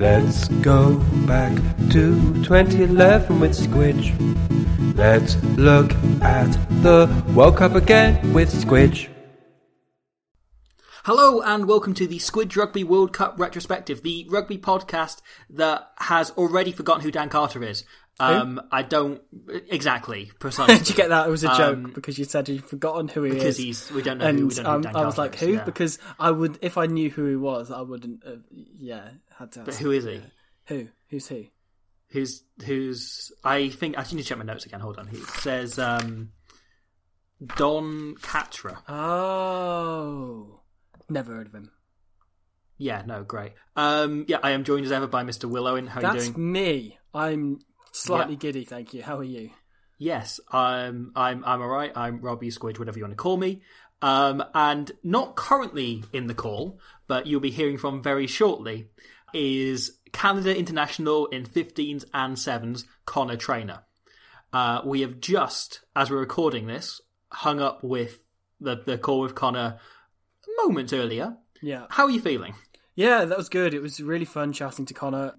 Let's go back to 2011 with Squidge. Let's look at the World Cup again with Squidge. Hello and welcome to the Squidge Rugby World Cup retrospective, the rugby podcast that has already forgotten who Dan Carter is. Um, I don't exactly precisely. Did you get that? It was a joke Um, because you said you'd forgotten who he because is. he's we don't know and who we don't know who um, I was like, is, who? yeah. Because I would, if I knew who he was, I wouldn't. Have, yeah, had to. But ask. who is he? Who? Who's he? Who's who's? I think I need to check my notes again. Hold on. He says um, Don Catra. Oh, never heard of him. Yeah, no, great. Um, yeah, I am joined as ever by Mr. Will Owen. How are you That's doing? me. I'm slightly giddy, thank you. How are you? Yes, I'm I'm I'm alright. I'm Robbie Squidge, whatever you want to call me. Um, and not currently in the call, but you'll be hearing from very shortly, is Canada International in 15s and 7s, Conor Trainor. Uh, we have just, as we're recording this, hung up with the, the call with Conor a moment earlier. Yeah. How are you feeling? Yeah, that was good. It was really fun chatting to Conor.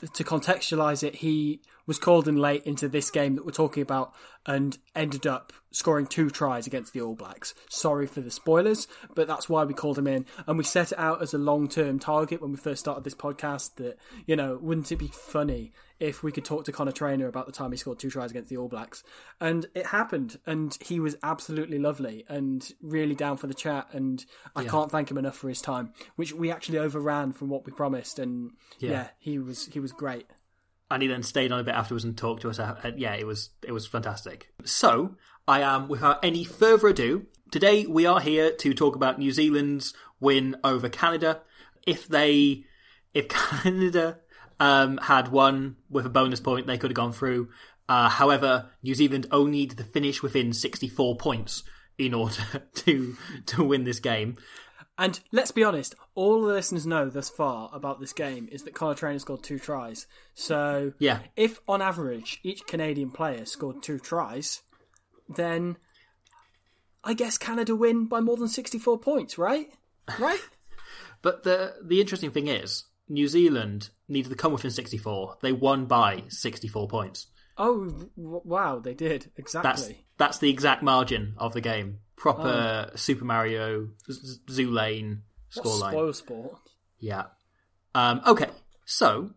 To contextualize it, he was called in late into this game that we're talking about and ended up scoring two tries against the All Blacks. Sorry for the spoilers, but that's why we called him in. And we set it out as a long term target when we first started this podcast that, you know, wouldn't it be funny if we could talk to Conor Trainor about the time he scored two tries against the All Blacks? And it happened. And he was absolutely lovely and really down for the chat. And I can't thank him enough for his time, which we actually overran from what we promised. And Yeah. yeah, he was he was great. And he then stayed on a bit afterwards and talked to us. Uh, uh, yeah, it was it was fantastic. So I am, without any further ado, today we are here to talk about New Zealand's win over Canada. If they, if Canada um, had won with a bonus point, they could have gone through. Uh, however, New Zealand only needed to finish within 64 points in order to to win this game. And let's be honest, all the listeners know thus far about this game is that Conor Trainor scored two tries. So Yeah. if on average each Canadian player scored two tries, then I guess Canada win by more than sixty four points, right? Right? But the the interesting thing is, New Zealand needed to come within 64. They won by 64 points. oh w- wow, they did exactly. That's that's the exact margin of the game. Proper oh. Super Mario Z- Zoo Lane scoreline. spoil sport. Yeah. Um, okay, so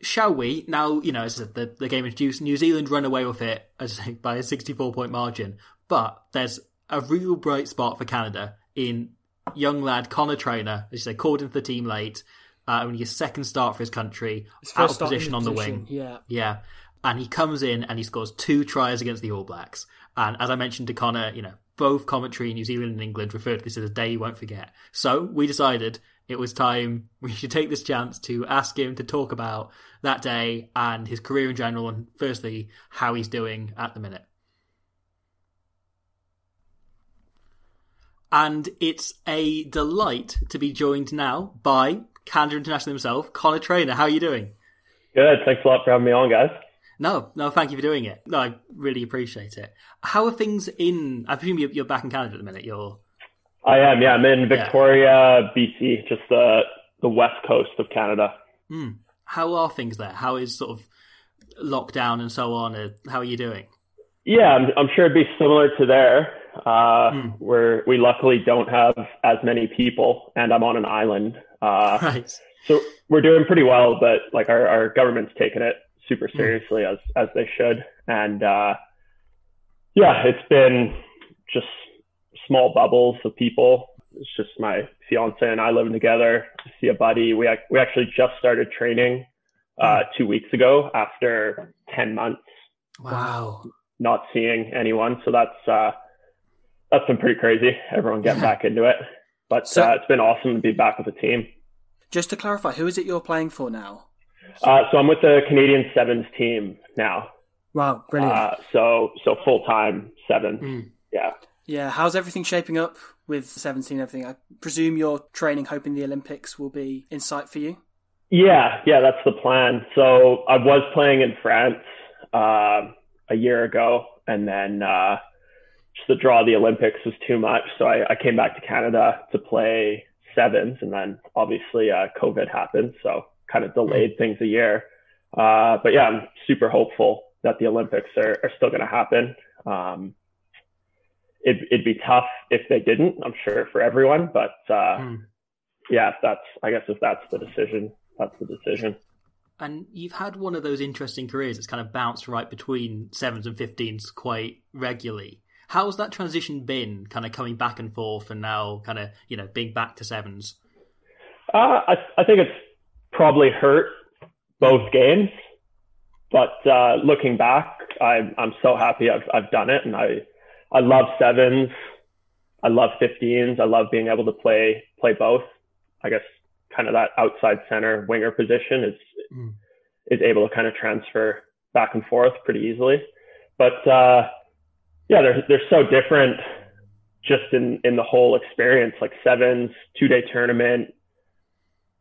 shall we now? You know, as I said, the the game introduced New Zealand run away with it as I say, by a 64 point margin, but there's a real bright spot for Canada in young lad Conor Trainor, as you say, called into the team late. Uh, only his second start for his country, His out of position on the position, wing. Yeah. Yeah. And he comes in and he scores two tries against the All Blacks. And as I mentioned to Conor, you know, both commentary, in New Zealand and England, referred to this as a day you won't forget. So we decided it was time we should take this chance to ask him to talk about that day and his career in general, and firstly, how he's doing at the minute. And it's a delight to be joined now by Canada International himself, Conor Trainor. How are you doing? Good. Thanks a lot for having me on, guys. No, no, thank you for doing it. No, I really appreciate it. How are things in? I presume you're, you're back in Canada at the minute. You're I am. Yeah, I'm in Victoria, BC, just the the west coast of Canada. how are things there? How is sort of lockdown and so on? Uh, how are you doing? Yeah, I'm, I'm sure it'd be similar to there, uh, where we luckily don't have as many people, and I'm on an island. Uh, Right. so we're doing pretty well, but like our, our government's taken it super seriously as as they should, and uh, yeah, it's been just small bubbles of people. It's just my fiance and I living together. See a buddy. We we actually just started training uh, two weeks ago after ten months Wow. not seeing anyone. So that's uh, that's been pretty crazy. Everyone getting back into it. But So- uh, it's been awesome to be back with the team. Just to clarify, who is it you're playing for now? Uh, so I'm with the Canadian Sevens team now. Wow, brilliant. Uh, so so full time sevens. Mm. Yeah. yeah, how's everything shaping up with 17 and everything? I presume you're training, hoping the Olympics will be in sight for you. Yeah, yeah, that's the plan. So I was playing in France uh, a year ago, and then uh, just the draw of the Olympics was too much. So I, I came back to Canada to play sevens, and then obviously uh, COVID happened, so kind of delayed things a year. Uh, but yeah, I'm super hopeful that the Olympics are, are still going to happen. Um, it, it'd be tough if they didn't, I'm sure, for everyone. But uh, Hmm. yeah, if that's I guess if that's the decision, that's the decision. And you've had one of those interesting careers that's kind of bounced right between sevens and fifteens quite regularly. How's that transition been, kind of coming back and forth, and now kind of you know being back to sevens? Uh, I I think it's probably hurt both games, but uh, looking back, I'm I'm so happy I've I've done it, and I I love sevens, I love 15s, I love being able to play play both. I guess kind of that outside center winger position is Mm. is able to kind of transfer back and forth pretty easily, but uh, yeah, they're they're so different just in in the whole experience. Like sevens, two day tournament,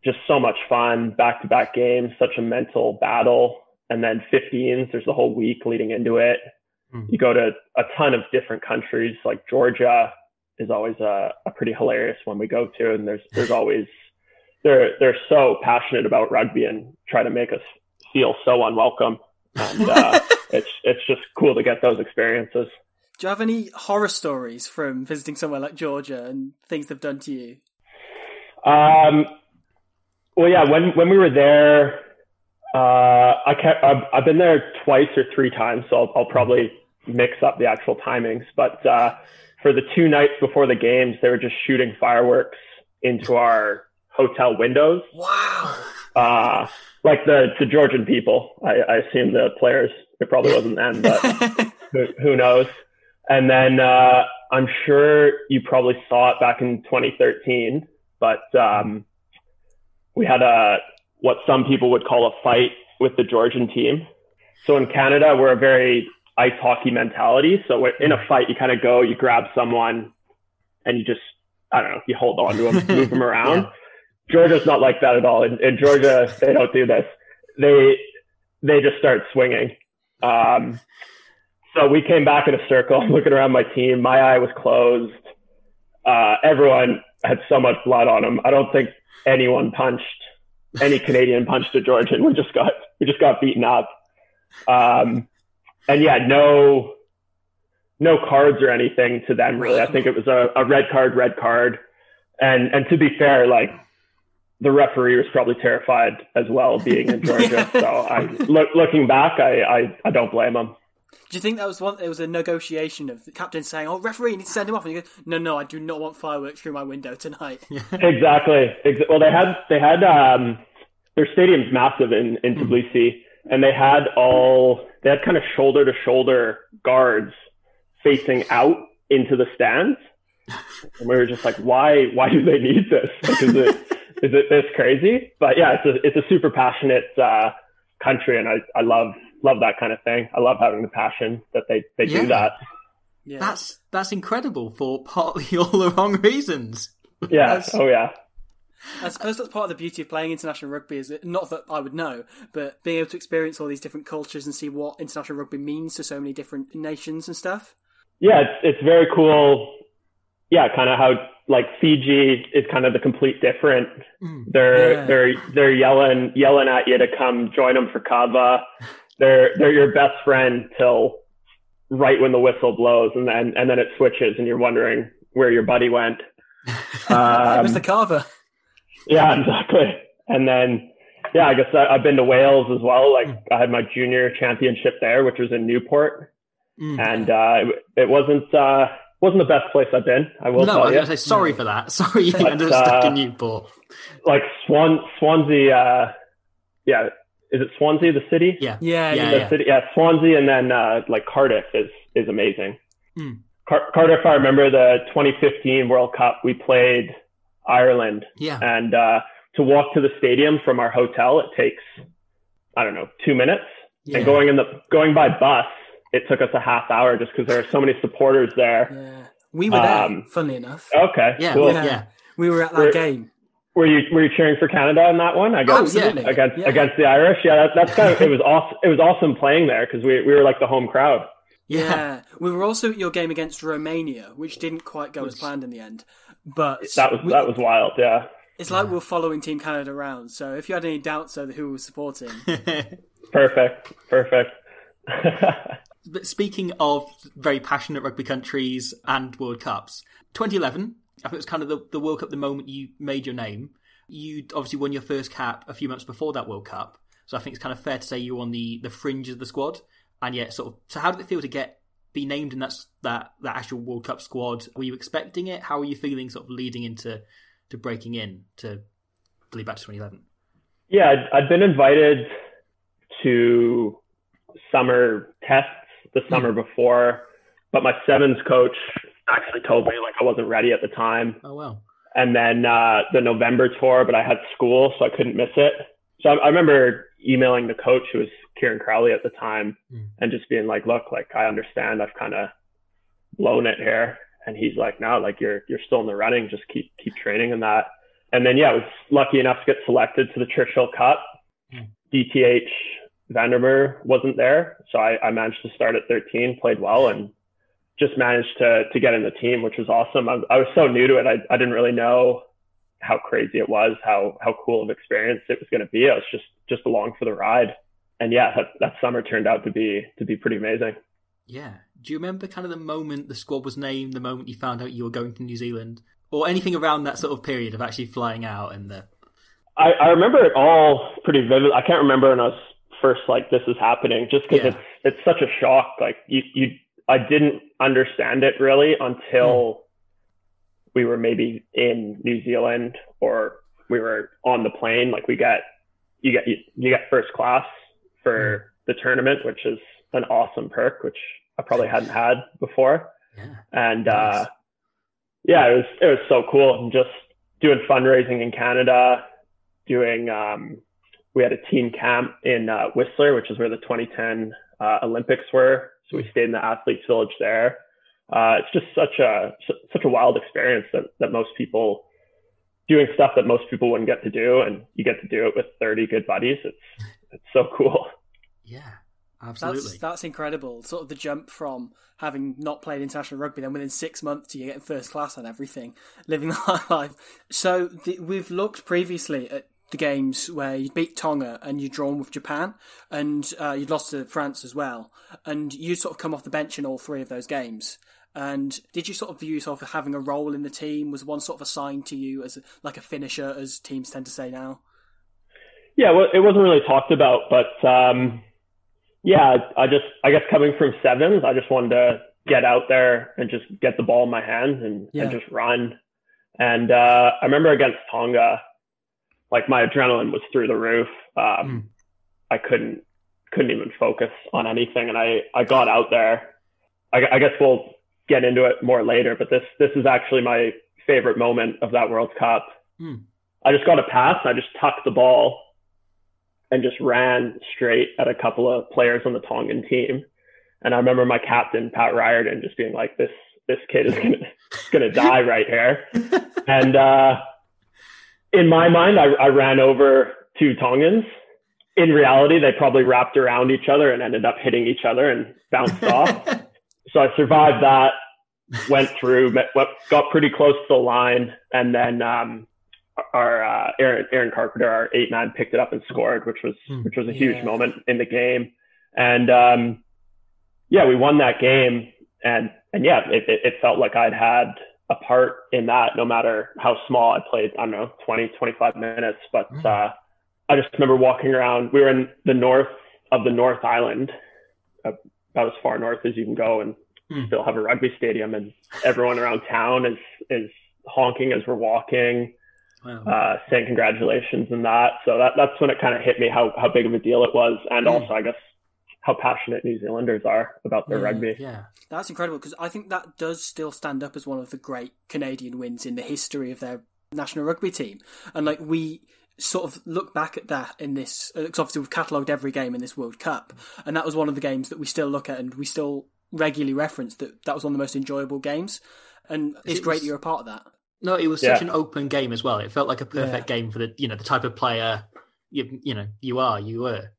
just so much fun, back to back games, such a mental battle. And then 15s, there's the whole week leading into it. Mm. You go to a ton of different countries, like Georgia is always a, a pretty hilarious one we go to, and there's there's always they're they're so passionate about rugby and try to make us feel so unwelcome. And uh, it's it's just cool to get those experiences. Do you have any horror stories from visiting somewhere like Georgia and things they've done to you? Um, well, yeah, when when we were there, uh, I kept, I've, I've been there twice or three times, so I'll, I'll probably mix up the actual timings. But uh, for the two nights before the games, they were just shooting fireworks into our hotel windows. Wow. Uh, like the, the Georgian people. I, I assume the players, it probably wasn't them, but who, who knows? And then uh, I'm sure you probably saw it back in 2013, but um, we had a what some people would call a fight with the Georgian team. So in Canada, we're a very ice hockey mentality. So in a fight, you kind of go, you grab someone, and you just I don't know, you hold on to them, move them around. Georgia's not like that at all. In, in Georgia, they don't do this. They they just start swinging. Um, so we came back in a circle, looking around my team. My eye was closed. Uh, everyone had so much blood on them. I don't think anyone punched any Canadian punched a Georgian. We just got we just got beaten up. Um, and yeah, no no cards or anything to them really. I think it was a, a red card, red card. And and to be fair, like the referee was probably terrified as well being in Georgia. so I look, looking back, I, I, I don't blame him. Do you think that was one? It was a negotiation of the captain saying, "Oh, referee, you need to send him off." And you go, "No, no, I do not want fireworks through my window tonight." exactly. Well, they had they had um, their stadium's massive in in Tbilisi, and they had all they had kind of shoulder to shoulder guards facing out into the stands, and we were just like, why why do they need this? Like, is it is it this crazy? But yeah, it's a it's a super passionate uh, country, and I I love love that kind of thing. I love having the passion that they they Yeah. do that. Yeah, That's that's incredible for partly all the wrong reasons. Yeah. Oh yeah. I suppose that's part of the beauty of playing international rugby. Is it not that I would know, but being able to experience all these different cultures and see what international rugby means to so many different nations and stuff. yeah, it's it's very cool. Yeah, kind of how like Fiji is kind of the complete different. Mm. They're Yeah. they're they're yelling yelling at you to come join them for kava. They're they're your best friend till right when the whistle blows, and then and then it switches, and you're wondering where your buddy went. it Um, was the kava. yeah, exactly. And then, yeah, I guess I, I've been to Wales as well. Like I had my junior championship there, which was in Newport, Mm. and uh, it, it wasn't uh, wasn't the best place I've been. I will no, I was going to say sorry for that. Sorry you But, ended up stuck uh, in Newport. Like Swan Swansea, uh, yeah, is it Swansea the city? Yeah, Yeah, yeah, yeah. The yeah. city, yeah, Swansea, and then uh, like Cardiff is is amazing. Hmm. Car- Cardiff, I remember the 2015 World Cup. We played Ireland. Yeah. And uh, to walk to the stadium from our hotel, it takes I don't know two minutes. Yeah. And going in the going by bus, it took us a half hour just because there are so many supporters there. Yeah, we were there. Um, funnily enough, Okay, Yeah, cool. yeah. Yeah. we were at that We're- game. Were you were you cheering for Canada in that one? I guess Oh, yeah. Absolutely. against Yeah. against the Irish. Yeah, that, that's kind of it was awesome. It was awesome playing there because we we were like the home crowd. Yeah. Yeah, we were also at your game against Romania, which didn't quite go as planned in the end. But That was we- that was wild. Yeah. it's like we we're following Team Canada around. So if you had any doubts over who we were supporting, Perfect. Perfect. But speaking of very passionate rugby countries and World Cups, 2011, I think it was kind of the, the World Cup the moment you made your name. You obviously won your first cap a few months before that World Cup, so I think it's kind of fair to say you were on the, the fringe of the squad. And yet, sort of, so how did it feel to get be named in that that that actual World Cup squad? Were you expecting it? How were you feeling, sort of leading into to breaking in to lead back to 2011? yeah, I'd, I'd been invited to summer tests the summer hmm. before, but my sevens coach actually told me like I wasn't ready at the time. Oh well, and then uh, the November tour, but I had school, so I couldn't miss it. So I, I remember emailing the coach, who was Kieran Crowley at the time, Mm. and just being like, "Look, like I understand, I've kind of blown it here." And he's like, "No, like you're you're still in the running. Just keep keep training in that." And then yeah, I was lucky enough to get selected to the Churchill Cup. Mm. DTH van der Merwe wasn't there, so I, I managed to start at 13, played well, and just managed to to get in the team, which was awesome. I, I was so new to it, I, I didn't really know how crazy it was, how how cool of experience it was going to be. I was just just along for the ride, and yeah, that, that summer turned out to be to be pretty amazing. Yeah. Do you remember kind of the moment the squad was named, the moment you found out you were going to New Zealand, or anything around that sort of period of actually flying out and the? I, I remember it all pretty vivid. I can't remember when I was first like this is happening, just because Yeah. it's it's such a shock. Like you you I didn't understand it really until we were maybe in New Zealand or we were on the plane. Like we get you get you, you get first class for the tournament, which is an awesome perk, which I probably hadn't had before. Yeah. And Nice. uh, yeah, it was it was so cool. And just doing fundraising in Canada, doing um, we had a team camp in uh, Whistler, which is where the 2010 uh, Olympics were. So we stayed in the athletes village there. Uh, it's just such a such a wild experience that that most people doing stuff that most people wouldn't get to do, and you get to do it with 30 good buddies. It's it's so cool. Yeah. Absolutely. that's that's incredible. Sort of the jump from having not played international rugby, then within six months to you getting first class and everything, living the high life. So the, we've looked previously at the games where you beat Tonga and you'd drawn with Japan, and uh, you'd lost to France as well, and you sort of come off the bench in all three of those games. And did you sort of view yourself as having a role in the team? Was one sort of assigned to you as like a finisher, as teams tend to say now? Yeah, well, it wasn't really talked about, but um, yeah, I just, I guess coming from sevens, I just wanted to get out there and just get the ball in my hands and, Yeah. and just run. And uh, I remember against Tonga, like my adrenaline was through the roof. Um, I couldn't, couldn't even focus on anything, and I, I got out there. I, I guess we'll get into it more later, but this, this is actually my favorite moment of that World Cup. Hmm. I just got a pass. and I just tucked the ball and just ran straight at a couple of players on the Tongan team. And I remember my captain, Pat Riordan, just being like, this, this kid is going to, to die right here. and, uh, in my mind, I, I ran over two Tongans. In reality, they probably wrapped around each other and ended up hitting each other and bounced off. So I survived that, went through, met, went, got pretty close to the line, and then um, our uh, Aaron, Aaron Carpenter, our eight man, picked it up and scored, which was Hmm. which was a huge Yeah. moment in the game. And um, yeah, we won that game, and and yeah, it, it, it felt like I'd had a part in that, no matter how small I played. I don't know, 20, 25 minutes, but Hmm. uh, I just remember walking around. We were in the north of the North Island, uh, about as far north as you can go, and Hmm. still have a rugby stadium, and everyone around town is is honking as we're walking, Wow. uh, saying congratulations and that. So that that's when it kind of hit me how how big of a deal it was, and Hmm. also I guess how passionate New Zealanders are about their Yeah. rugby. yeah. That's incredible because I think that does still stand up as one of the great Canadian wins in the history of their national rugby team, and like we sort of look back at that in this. Uh, because obviously we've catalogued every game in this World Cup, and that was one of the games that we still look at and we still regularly reference that that was one of the most enjoyable games, and it's It great was- that you're a part of that. No, it was Yeah. such an open game as well. It felt like a perfect game for the you know the type of player you you know you are you were.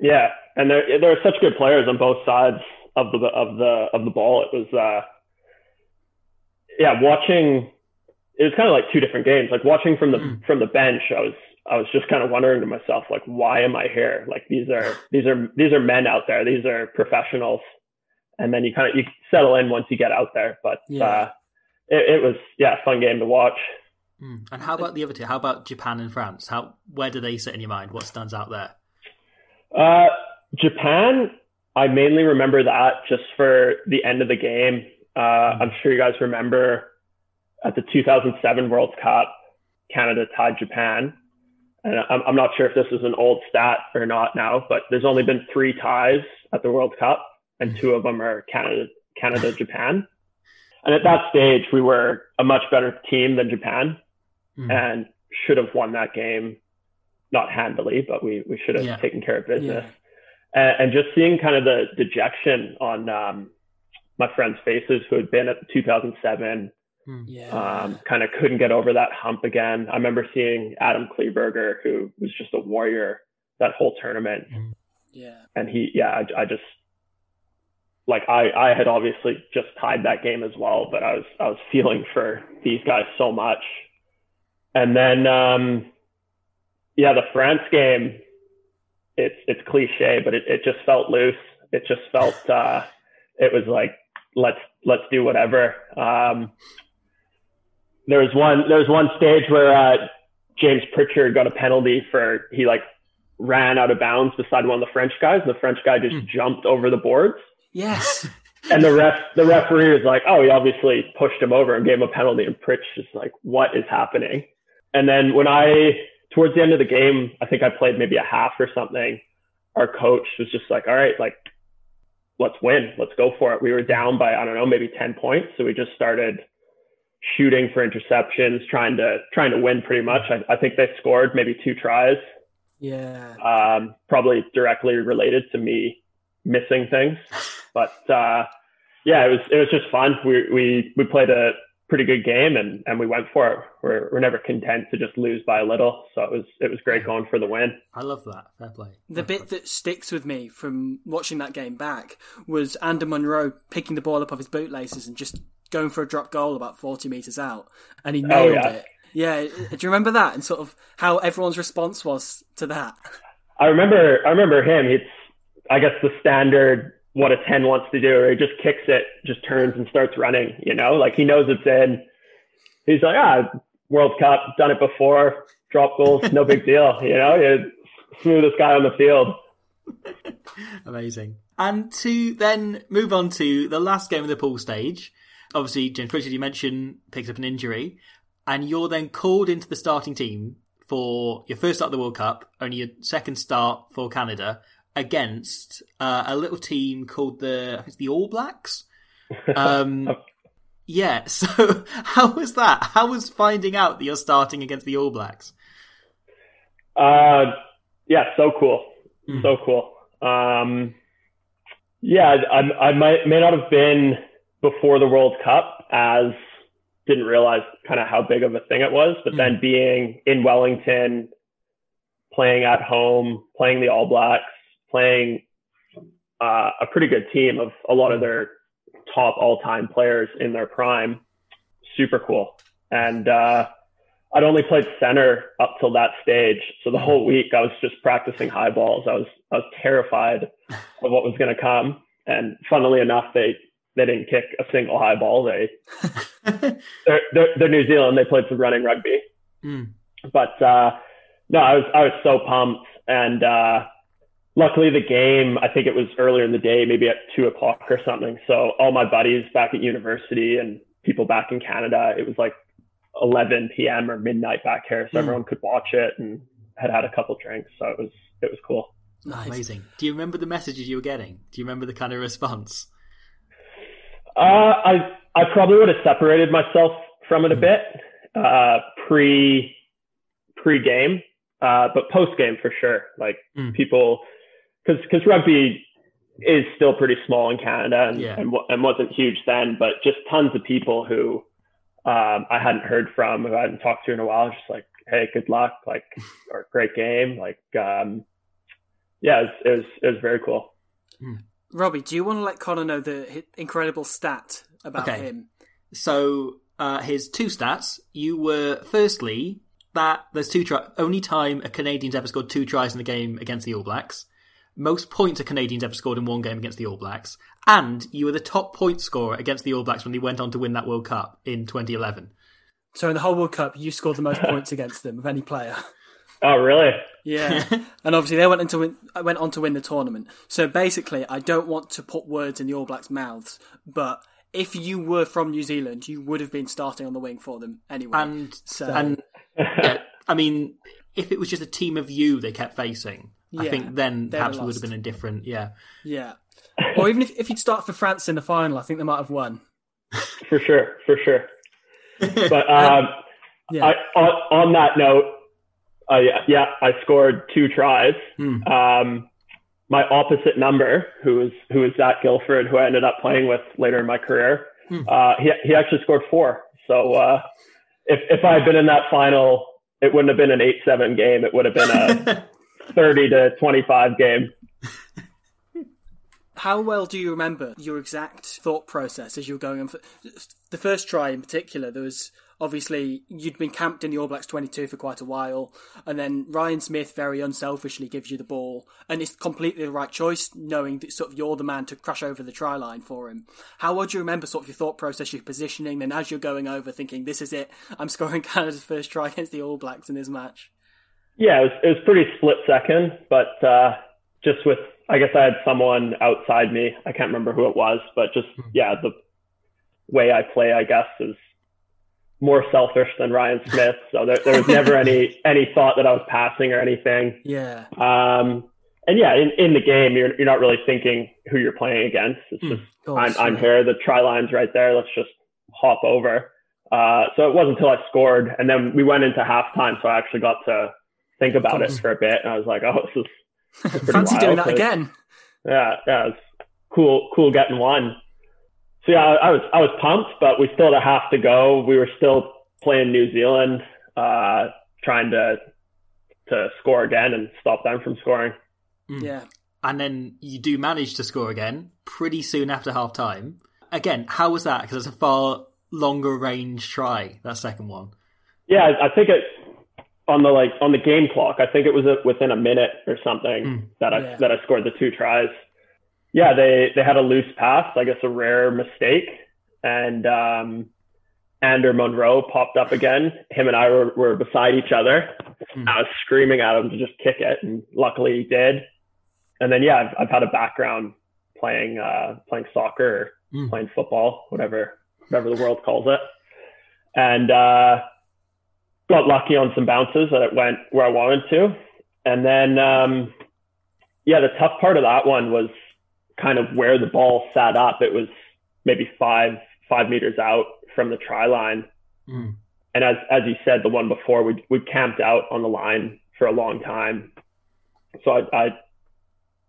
Yeah, and there there are such good players on both sides of the of the of the ball. It was uh, yeah, watching. It was kind of like two different games. Like watching from the Mm. from the bench, I was I was just kind of wondering to myself, like, why am I here? Like these are these are these are men out there. These are professionals. And then you kind of you settle in once you get out there. But Yeah. uh, it, it was yeah, fun game to watch. Mm. And how about the other two? How about Japan and France? How where do they sit in your mind? What stands out there? Uh, Japan, I mainly remember that just for the end of the game. Uh, I'm sure you guys remember at the 2007 World Cup, Canada tied Japan. And I'm, I'm not sure if this is an old stat or not now, but there's only been three ties at the World Cup, and two of them are Canada, Canada, Japan. And at that stage, we were a much better team than Japan Mm. and should have won that game, not handily, but we, we should have Yeah. taken care of business. Yeah. And, and just seeing kind of the dejection on um, my friends' faces who had been at 2007, Yeah, um, kind of couldn't get over that hump again. I remember seeing Adam Kleberger, who was just a warrior that whole tournament. yeah, And he, yeah, I, I just, like I, I had obviously just tied that game as well, but I was, I was feeling for these guys so much. And then, um, yeah, the France game, it's, it's cliche, but it, it just felt loose. It just felt, uh, it was like, let's, let's do whatever. Um, there was one, there was one stage where, uh, James Pritchard got a penalty for, he like ran out of bounds beside one of the French guys. And the French guy just jumped over the boards. yes, And the ref, the referee was like, "Oh, he obviously pushed him over and gave him a penalty." And Pritch is like, "What is happening?" And then when I, towards the end of the game, I think I played maybe a half or something. Our coach was just like, "All right, like, let's win, let's go for it." We were down by I don't know, maybe ten points, so we just started shooting for interceptions, trying to trying to win pretty much. I, I think they scored maybe two tries, yeah, um, probably directly related to me missing things. But uh, yeah, it was it was just fun. We we we played a pretty good game and and we went for it. We're we're never content to just lose by a little. So it was it was great going for the win. I love that. Fair play. The bit that sticks with me from watching that game back was Ander Monro picking the ball up off his bootlaces and just going for a drop goal about 40 metres out. And he oh, nailed yeah. it. Yeah, do you remember that? And sort of how everyone's response was to that? I remember I remember him. It's I guess the standard what a ten wants to do, or he just kicks it, just turns and starts running. You know, like he knows it's in. He's like, ah, World Cup, done it before, drop goals, no big deal. You know, You're smoothest guy on the field. Amazing. And to then move on to the last game of the pool stage. Obviously, James Pritchard, you mentioned, picks up an injury, and you're then called into the starting team for your first start of the World Cup, only your second start for Canada, against uh, a little team called the, I think it's the All Blacks. Um, yeah, so how was that? How was finding out that you're starting against the All Blacks? Uh, yeah, so cool, Mm. so cool. Um, yeah, I, I might may not have been before the World Cup as didn't realize kind of how big of a thing it was, but then being in Wellington, playing at home, playing the All Blacks, playing uh, a pretty good team of a lot of their top all-time players in their prime, super cool. And uh, I'd only played center up till that stage. So the whole week I was just practicing high balls. I was I was terrified of what was going to come. And funnily enough, they they didn't kick a single high ball. They they're, they're, they're New Zealand. They played some running rugby. Mm. But uh, no, I was I was so pumped. And uh, luckily, the game I think it was earlier in the day, maybe at two o'clock or something. So all my buddies back at university and people back in Canada, it was like 11 p.m. or midnight back here, so Mm. everyone could watch it and had had a couple drinks. So it was it was cool. Oh, amazing. Do you remember the messages you were getting? Do you remember the kind of response? Uh, I I probably would have separated myself from it a bit. Uh, pre pre game, uh, but post game for sure. Like Mm. people, because because rugby is still pretty small in Canada and, Yeah. and and wasn't huge then, but just tons of people who um, I hadn't heard from, who I hadn't talked to in a while, just like, hey, good luck, like, or great game, like, um, yeah, it was, it was it was very cool. Robbie, do you want to let Conor know the incredible stat about Okay. him? So uh, his two stats. You were firstly that there's two try- only time a Canadian's ever scored two tries in a game against the All Blacks. Most points a Canadian's ever scored in one game against the All Blacks, and you were the top point scorer against the All Blacks when they went on to win that World Cup in 2011. So in the whole World Cup, you scored the most points against them of any player. Oh, really? Yeah, and obviously they went into win, went on to win the tournament. So basically, I don't want to put words in the All Blacks' mouths, but if you were from New Zealand, you would have been starting on the wing for them anyway. And So- and yeah, I mean, if it was just a team of you they kept facing, I think then they'd perhaps have it would have been a different. Yeah, yeah, or even if, if you'd start for France in the final, I think they might have won. For sure, for sure. But um, Yeah, I, on, on that note, I, yeah, I scored two tries. Hmm. Um, my opposite number, who was who was Zac Guildford, who I ended up playing with later in my career, Hmm. uh, he he actually scored four. So uh, if if I had been in that final, it wouldn't have been an eight seven game. It would have been a thirty to twenty five game. How well do you remember your exact thought process as you were going on? For, the first try in particular, there was obviously you'd been camped in the All Blacks 22 for quite a while, and then Ryan Smith very unselfishly gives you the ball, and it's completely the right choice, knowing that sort of you're the man to crash over the try line for him. How well do you remember sort of your thought process, your positioning, then as you're going over, thinking this is it, I'm scoring Canada's first try against the All Blacks in this match? Yeah, it was, it was pretty split second, but uh, just with, I guess I had someone outside me. I can't remember who it was, but just, yeah, the way I play, I guess, is more selfish than Ryan Smith. So there, there was never any, any thought that I was passing or anything. Yeah, Um, and yeah, in, in the game, you're, you're not really thinking who you're playing against. It's Hmm. just, course, I'm, I'm yeah. here, the try line's right there. Let's just hop over. Uh, so it wasn't until I scored, and then we went into halftime. So I actually got to think about it for a bit, and I was like, "Oh, this is Fancy wild. doing that So, again? Yeah, yeah, it's cool, cool getting one. So yeah, I, I was I was pumped, but we still had a half to go. We were still playing New Zealand, uh, trying to to score again and stop them from scoring. Yeah. and then you do manage to score again pretty soon after half time. Again, how was that? Because it's a far longer range try that second one. Yeah, I I think it on the like on the game clock. I think it was a, within a minute or something Mm. that I Yeah. that I scored the two tries. Yeah, they they had a loose pass, I guess a rare mistake, and um, Ander Monro popped up again. Him and I were, were beside each other. Mm. I was screaming at him to just kick it, and luckily he did. And then yeah, I've, I've had a background playing uh, playing soccer, Mm. playing football, whatever whatever the world calls it, and. uh got lucky on some bounces that it went where I wanted to. And then, um, yeah, the tough part of that one was kind of where the ball sat up. It was maybe five, five meters out from the try line. Mm. And as, as you said, the one before we, we camped out on the line for a long time. So I, I,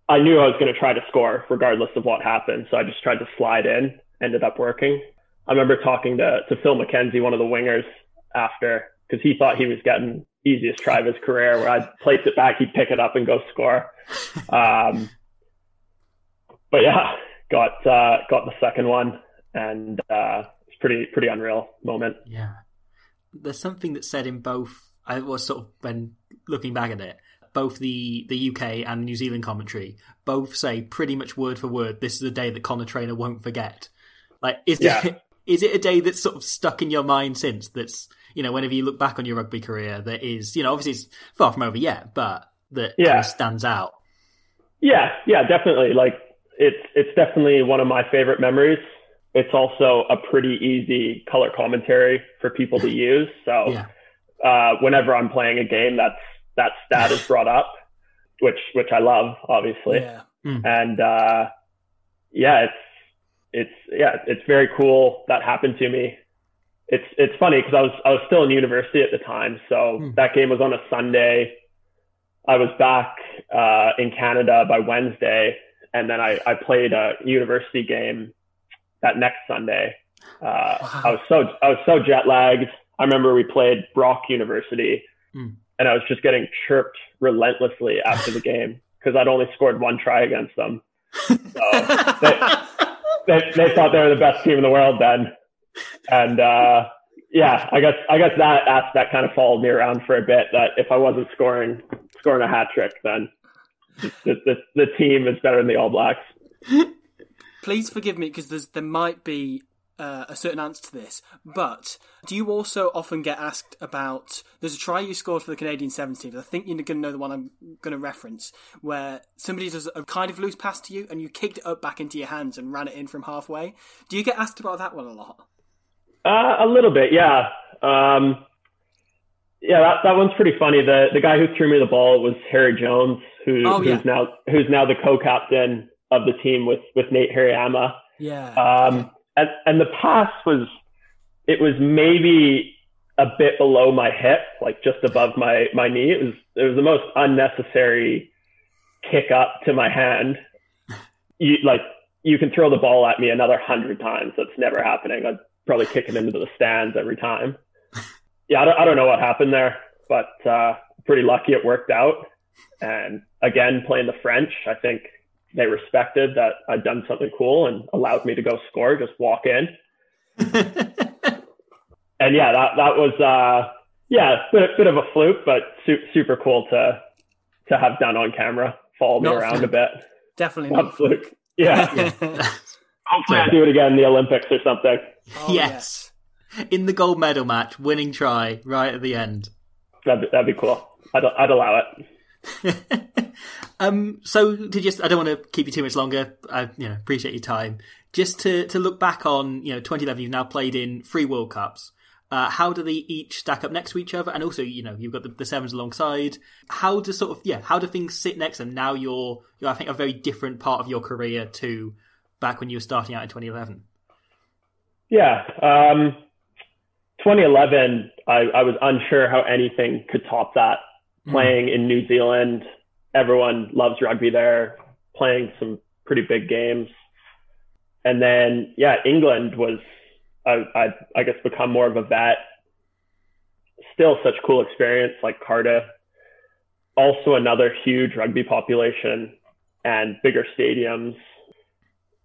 I knew I was going to try to score regardless of what happened. So I just tried to slide in, ended up working. I remember talking to, to Phil Mackenzie, one of the wingers after, because he thought he was getting easiest try of his career where I'd place it back, he'd pick it up and go score. Um, but yeah, got, uh, got the second one and, uh, it's pretty, pretty unreal moment. Yeah. There's something that's said in both, I was sort of, when looking back at it, both the, the UK and New Zealand commentary both say pretty much word for word, this is a day that Conor Trainor won't forget. Like, is Yeah. it, is it a day that's sort of stuck in your mind since that's, you know, whenever you look back on your rugby career, that is, you know, obviously it's far from over yet, but that Yeah. kind of stands out. Yeah, yeah, definitely. Like it's it's definitely one of my favorite memories. It's also a pretty easy color commentary for people to use. So Yeah. uh, whenever I'm playing a game, that's that stat is brought up, which which I love, obviously. Yeah. And uh, yeah, it's it's yeah, it's very cool that happened to me. It's it's funny because I was I was still in university at the time, so Hmm. that game was on a Sunday. I was back uh, in Canada by Wednesday, and then I, I played a university game that next Sunday. Uh, Wow. I was so I was so jet lagged. I remember we played Brock University, Hmm. and I was just getting chirped relentlessly after the game because I'd only scored one try against them. So they, they, they thought they were the best team in the world then, and uh, yeah, I guess I guess that aspect kind of followed me around for a bit. That if I wasn't scoring scoring a hat trick, then the, the, the team is better than the All Blacks. Please forgive me because there's there might be uh, a certain answer to this, but do you also often get asked about? There's a try you scored for the Canadian 17. I think you're going to know the one I'm going to reference, where somebody does a kind of loose pass to you and you kicked it up back into your hands and ran it in from halfway. Do you get asked about that one a lot? Uh, a little bit, yeah. Um, yeah, that, that one's pretty funny. The the guy who threw me the ball was Harry Jones, who, Oh, yeah. who's now who's now the co-captain of the team with with Nate Hirayama. Yeah. Um, and, and the pass was, it was maybe a bit below my hip, like just above my, my knee. It was, it was the most unnecessary kick up to my hand. You like, you can throw the ball at me another hundred times. That's never happening. I'd probably kicking it into the stands every time. Yeah. I don't, I don't know what happened there, but, uh, pretty lucky it worked out. And again, playing the French, I think they respected that I'd done something cool and allowed me to go score, just walk in. And yeah, that that was uh yeah, bit bit of a fluke, but su- super cool to to have done on camera. Follow me Not around fluke. a bit. Definitely Not not. fluke. Yeah. oh, Hopefully I do it again in the Olympics or something. yes. In the gold medal match, winning try right at the end. That'd be, that'd be cool. I'd I'd allow it. um, so to just, I don't want to keep you too much longer. I you know appreciate your time. Just to to look back on you know 2011, you've now played in three World Cups. Uh, how do they each stack up next to each other? And also, you know, you've got the, the sevens alongside. How do sort of yeah, how do things sit next? And now you're you're I think a very different part of your career to back when you were starting out in 2011. Yeah. Um 2011, I, I was unsure how anything could top that. Playing in New Zealand, everyone loves rugby there, playing some pretty big games. And then, yeah, England was, I, I, I guess, become more of a vet. Still such cool experience like Cardiff. Also, another huge rugby population and bigger stadiums.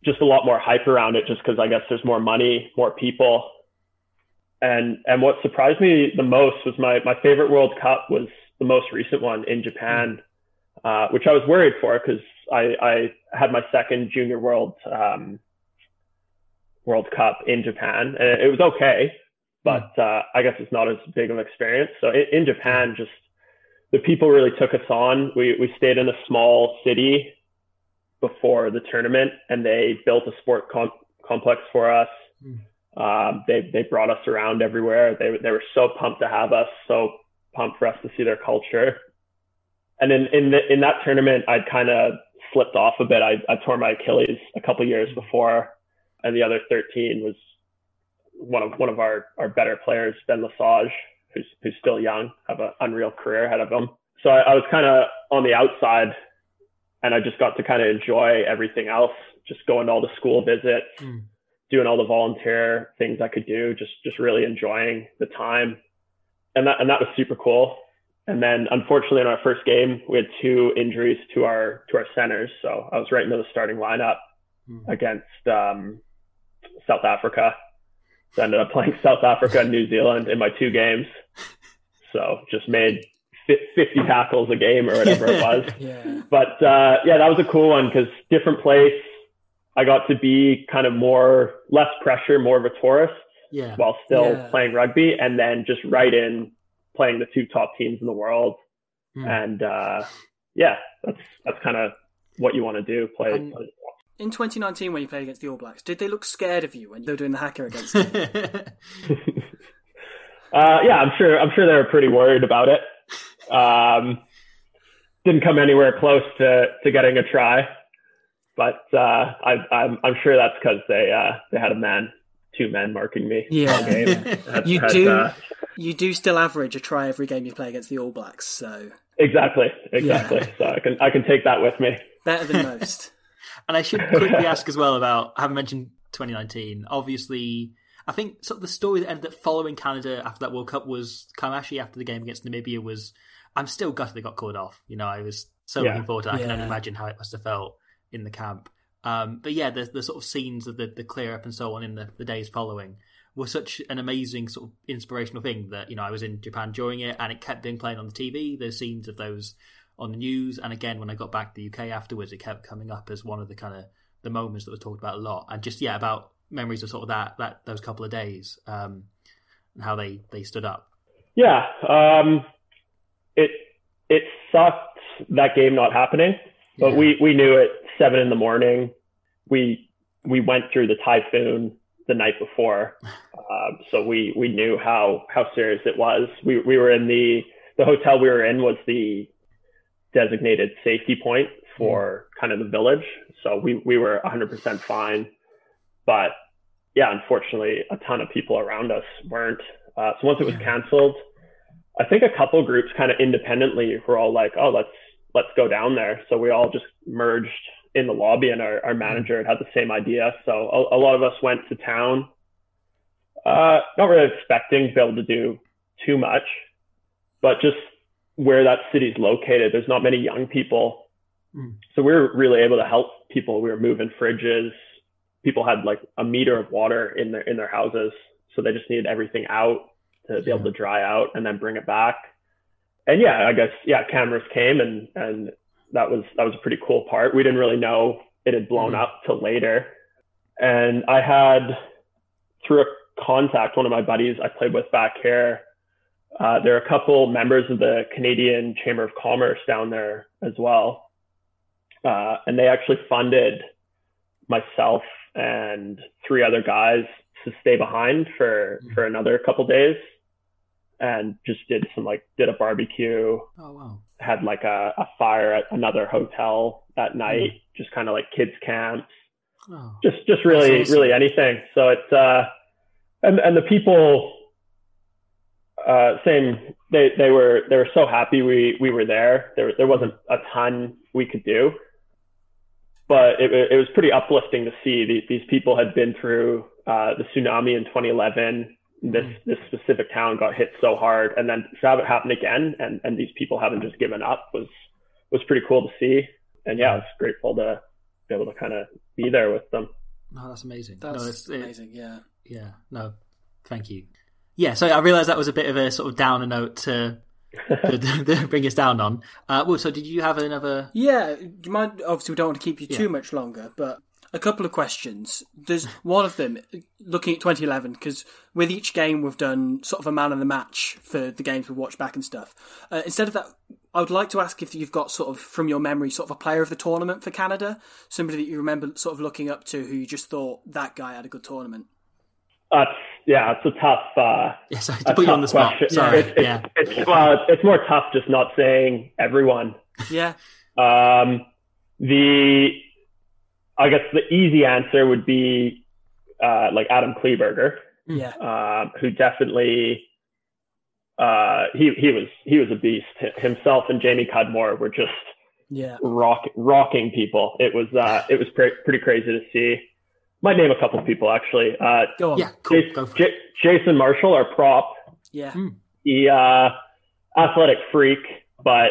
Just a lot more hype around it, just because I guess there's more money, more people. And and what surprised me the most was my my favorite World Cup was the most recent one in Japan, uh, which I was worried for because I, I had my second junior world um, World Cup in Japan and it was okay, but uh, I guess it's not as big of an experience. So in, in Japan, just the people really took us on. We we stayed in a small city before the tournament, and they built a sport com- complex for us. Um, they they brought us around everywhere. They they were so pumped to have us, so pumped for us to see their culture. And in in the, in that tournament, I'd kind of slipped off a bit. I, I tore my Achilles a couple years before, and the other 13 was one of one of our our better players, Ben Lesage, who's who's still young, have an unreal career ahead of him. So I, I was kind of on the outside, and I just got to kind of enjoy everything else, just going to all the school visits Mm. doing all the volunteer things I could do, just just really enjoying the time, and that and that was super cool. And then unfortunately in our first game we had two injuries to our to our centers, so I was right into the starting lineup Mm. against um, South Africa. So I ended up playing South Africa and New Zealand in my two games. So just made 50 tackles a game or whatever it was Yeah. but uh, yeah, that was a cool one because different place. I got to be kind of more less pressure, more of a tourist Yeah. while still Yeah. playing rugby, and then just right in playing the two top teams in the world. Hmm. And uh, yeah, that's that's kind of what you want to do. Play. Play In 2019, when you played against the All Blacks, did they look scared of you when they were doing the haka against you? Uh, yeah, I'm sure. I'm sure they were pretty worried about it. Um, didn't come anywhere close to, to getting a try, but uh, I, I'm, I'm sure that's because they uh, they had a man two men marking me. Yeah. all game. Had- You had, do- uh, You do still average a try every game you play against the All Blacks, so exactly, exactly. So I can I can take that with me. better than most. And I should quickly ask as well about, I haven't mentioned 2019. Obviously, I think sort of the story that ended up following Canada after that World Cup was Kamaishi after the game against Namibia was, I'm still gutted they got called off. You know, I was so Yeah. looking forward to that. I can only imagine how it must have felt in the camp. Um, but yeah, the, the sort of scenes of the, the clear up and so on in the, the days following were such an amazing sort of inspirational thing that, you know, I was in Japan during it and it kept being played on the TV, the scenes of those on the news. And again, when I got back to the UK afterwards, it kept coming up as one of the kind of the moments that was talked about a lot. And just, yeah, about memories of sort of that, that those couple of days um, and how they, they stood up. Yeah, um, it it sucked that game not happening, but Yeah. we we knew at seven in the morning. We we went through the typhoon the night before, um, so we we knew how how serious it was. We we were in the the hotel we were in was the designated safety point for kind of the village, so we we were 100% fine, but yeah, unfortunately, a ton of people around us weren't. Uh, so once it was canceled, I think a couple groups kind of independently were all like, "Oh, let's let's go down there." So we all just merged in the lobby, and our, our manager had the same idea. So a, a lot of us went to town, uh, not really expecting to be able to do too much, but just where that city's located, there's not many young people, Mm. so we were really able to help people. We were moving fridges. People had like a meter of water in their in their houses, so they just needed everything out to be able to dry out and then bring it back. And yeah, I guess yeah, cameras came and and that was that was a pretty cool part. We didn't really know it had blown Mhm. up till later. And I had through a contact, one of my buddies I played with back here. Uh, there are a couple members of the Canadian Chamber of Commerce down there as well. Uh, and they actually funded myself and three other guys to stay behind for for another couple days and just did some like did a barbecue. Oh, wow. had like a, a fire at another hotel that night just kind of like kids camps. Oh. just just really awesome. really anything. So it's uh and and the people uh same they they were they were so happy we we were there. There there wasn't a ton we could do. But it, it was pretty uplifting to see these, these people had been through uh, the tsunami in 2011 this this specific town got hit so hard and then to have it happen again and and these people haven't just given up was was pretty cool to see and yeah I was grateful to be able to kind of be there with them No, that's amazing. That's no, it's, it- amazing. Yeah. Yeah, no, thank you. Yeah, so I realised that was a bit of a sort of downer note to, to, to bring us down on. Uh, well, so did you have another? Yeah, do you mind? Obviously, we don't want to keep you Yeah. too much longer, but a couple of questions. There's one of them looking at 2011 because with each game we've done sort of a man of the match for the games we've watched back and stuff. Uh, instead of that, I would like to ask if you've got sort of from your memory sort of a player of the tournament for Canada, somebody that you remember sort of looking up to who you just thought that guy had a good tournament. That's yeah, it's a tough, uh, Yeah, to put you on the spot. question. Sorry. It's, it's, yeah, it's, well, it's, it's more tough just not saying everyone. Yeah, Um, the, I guess the easy answer would be uh, like Adam Kleeberger, yeah, um, who definitely uh, he he was he was a beast. Himself and Jamie Cudmore were just yeah. rock rocking people. It was uh, it was pre- pretty crazy to see. Might name a couple of people actually. Uh, Go on. yeah, cool. Jas- Go. J- Jason Marshall, our prop, Yeah, he uh, athletic freak, but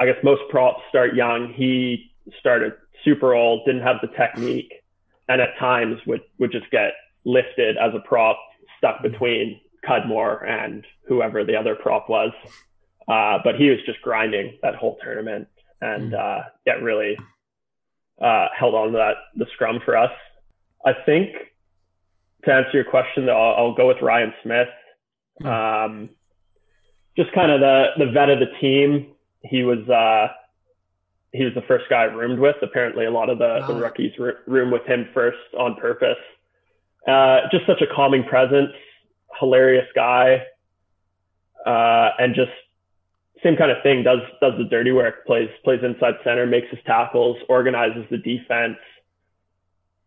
I guess most props start young. He started super old, didn't have the technique, and at times would would just get lifted as a prop, stuck between Cudmore and whoever the other prop was. Uh, but he was just grinding that whole tournament, and uh, yeah, really uh, held on to that the scrum for us. I think to answer your question, though, I'll, I'll go with Ryan Smith. Um, just kind of the the vet of the team. He was uh, he was the first guy I roomed with. Apparently, a lot of the, the rookies r- room with him first on purpose. Uh, just such a calming presence, hilarious guy, uh, and just same kind of thing. Does does the dirty work. Plays plays inside center, makes his tackles, organizes the defense,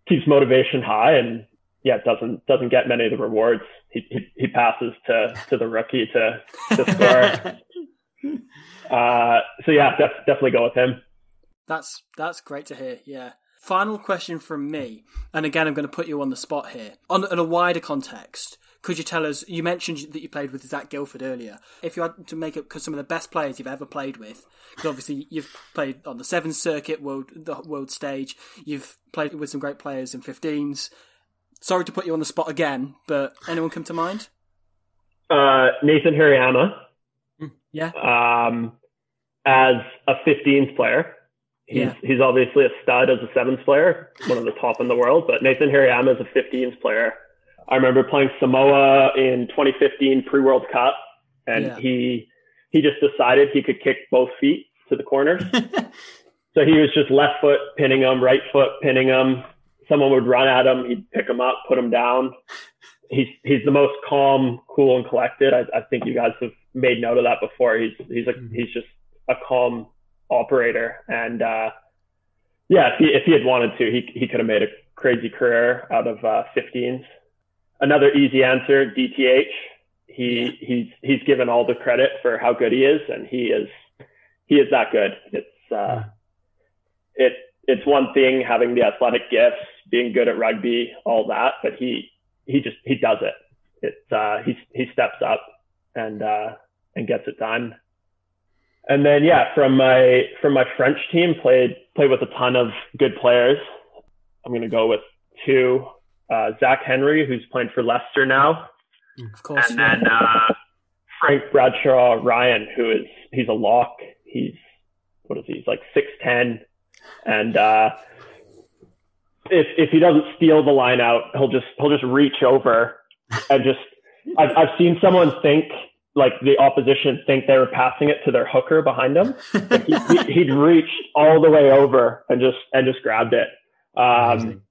keeps motivation high, and yeah, doesn't doesn't get many of the rewards. He he, he passes to to the rookie to to score. uh, so yeah, def, definitely go with him. That's that's great to hear. Yeah. Final question from me, and again, I'm going to put you on the spot here. On, on a wider context, could you tell us? You mentioned that you played with Zac Guildford earlier. If you had to make up some of the best players you've ever played with, because obviously you've played on the Sevens circuit, world the world stage. You've played with some great players in 15s. Sorry to put you on the spot again, but anyone come to mind? Uh, Nathan Hirayama. Yeah. Um, as a 15s player. He's, Yeah. he's obviously a stud as a sevens player, one of the top in the world, but Nathan Hirayama is a 15s player. I remember playing Samoa in 2015 pre-World Cup and Yeah. he, he just decided he could kick both feet to the corners. so he was just left foot pinning him, right foot pinning him. Someone would run at him. He'd pick him up, put him down. He's, he's the most calm, cool and collected. I, I think you guys have made note of that before. He's, he's a, mm-hmm. he's just a calm operator. And, uh, yeah, if he, if he had wanted to, he, he could have made a crazy career out of, uh, 15s. Another easy answer, DTH. He, he's, he's given all the credit for how good he is. And he is, he is that good. It's, uh, it, it's one thing having the athletic gifts, being good at rugby, all that, but he, he just, he does it. It's, uh, he, he steps up and, uh, and gets it done. And then, yeah, from my, from my French team, played, played with a ton of good players. I'm going to go with two, uh, Zach Henry, who's playing for Leicester now. Of course. And then, uh, Frank Bradshaw Ryan, who is, he's a lock. He's, what is he? He's like 6'10. And, uh, if, if he doesn't steal the line out, he'll just, he'll just reach over and just, I've, I've seen someone think like the opposition think they were passing it to their hooker behind them. Like, he, he, he'd reached all the way over and just, and just grabbed it. Um,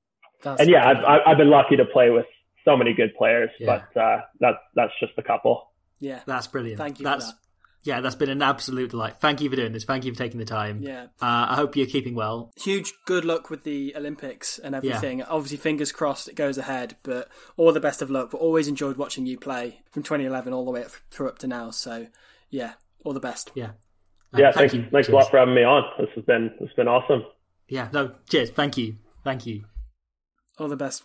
and yeah, I've, I've- I've been lucky to play with so many good players, Yeah. but, uh, that's, that's just a couple. yeah. That's brilliant. Thank you for That's that. Yeah, that's been an absolute delight. Thank you for doing this. Thank you for taking the time. Yeah. Uh, I hope you're keeping well. huge good luck with the Olympics and everything. Obviously, fingers crossed it goes ahead, but all the best of luck. But always enjoyed watching you play from 2011 all the way up through up to now. So, yeah, all the best. Yeah. Yeah. Uh, thanks. you. Thanks a lot for having me on. This has been, this has been awesome. Yeah. No. Cheers. Thank you. Thank you. All the best.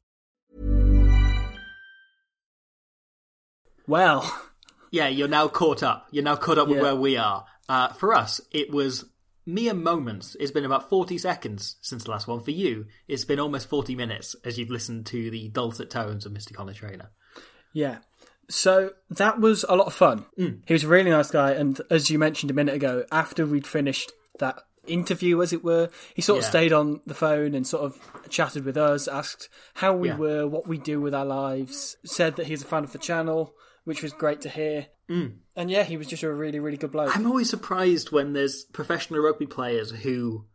Well, Yeah, you're now caught up. You're now caught up with Yeah. where we are. Uh, for us, it was mere moments. It's been about 40 seconds since the last one. For you, it's been almost 40 minutes as you've listened to the dulcet tones of Mr. Conor Trainor. yeah. So that was a lot of fun. He was a really nice guy, and as you mentioned a minute ago, after we'd finished that interview, as it were, he sort of stayed on the phone and sort of chatted with us, asked how we Yeah. were, what we do with our lives, said that he's a fan of the channel, which was great to hear. Mm. And yeah, he was just a really, really good bloke. I'm always surprised when there's professional rugby players who